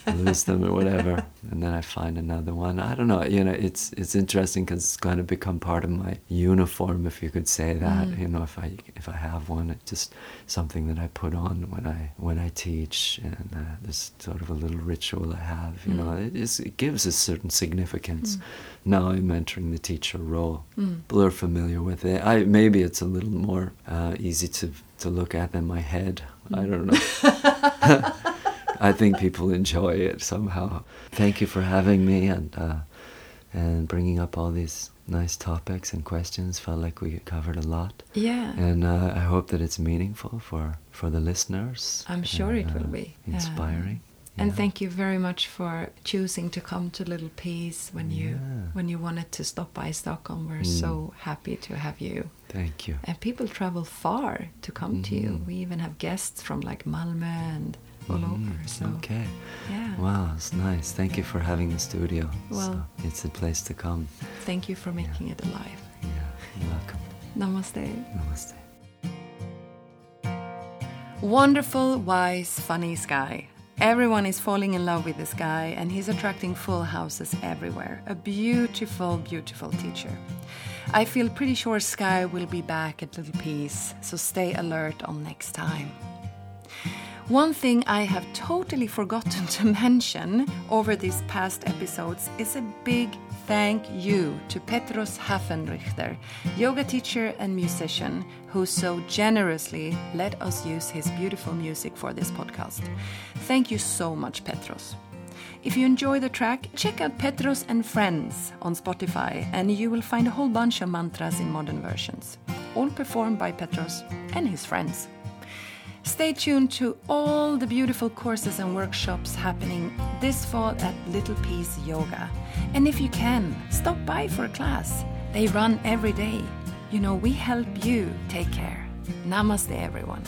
Speaker 2: I lose them or whatever, and then I find another one. I don't know. You know, it's it's interesting because it's kind of become part of my uniform, if you could say that.
Speaker 1: Mm.
Speaker 2: You know, if I if I have one, it's just something that I put on when I when I teach, and uh, there's sort of a little ritual I have. You know,
Speaker 1: Mm.
Speaker 2: it, is, it gives a certain significance.
Speaker 1: Mm.
Speaker 2: Now I'm entering the teacher role
Speaker 1: Mm.
Speaker 2: people are familiar with it. I maybe it's a little more uh, easy to to look at than my head. I don't know. I think people enjoy it somehow. Thank you for having me and uh, and bringing up all these nice topics and questions. Felt like we covered a lot,
Speaker 1: Yeah.
Speaker 2: and uh, I hope that it's meaningful for for the listeners.
Speaker 1: I'm sure
Speaker 2: and,
Speaker 1: it will
Speaker 2: uh,
Speaker 1: be.
Speaker 2: inspiring.
Speaker 1: And
Speaker 2: Yeah.
Speaker 1: thank you very much for choosing to come to Little Peace when you
Speaker 2: Yeah.
Speaker 1: when you wanted to stop by Stockholm. We're
Speaker 2: Mm.
Speaker 1: so happy to have you.
Speaker 2: Thank you.
Speaker 1: And people travel far to come to you.
Speaker 2: Mhm.
Speaker 1: We even have guests from like Malmö and all
Speaker 2: Mm,
Speaker 1: over. So
Speaker 2: okay.
Speaker 1: yeah.
Speaker 2: Wow, it's nice. Thank you for having the studio.
Speaker 1: Well-
Speaker 2: so it's a place to come.
Speaker 1: Thank you for making it alive.
Speaker 2: Yeah, you're welcome.
Speaker 1: Namaste.
Speaker 2: Namaste.
Speaker 1: Wonderful, wise, funny Sky. Everyone is falling in love with this guy, and he's attracting full houses everywhere. A beautiful, beautiful teacher. I feel pretty sure Sky will be back at Little Peace, so stay alert on next time. One thing I have totally forgotten to mention over these past episodes is a big thank you to Petros Hafenrichter, yoga teacher and musician, who so generously let us use his beautiful music for this podcast. Thank you so much, Petros. If you enjoy the track, check out Petros and Friends on Spotify, and you will find a whole bunch of mantras in modern versions, all performed by Petros and his friends. Stay tuned to all the beautiful courses and workshops happening this fall at Little Peace Yoga. And if you can, stop by for a class. They run every day. You know, we help you take care. Namaste, everyone.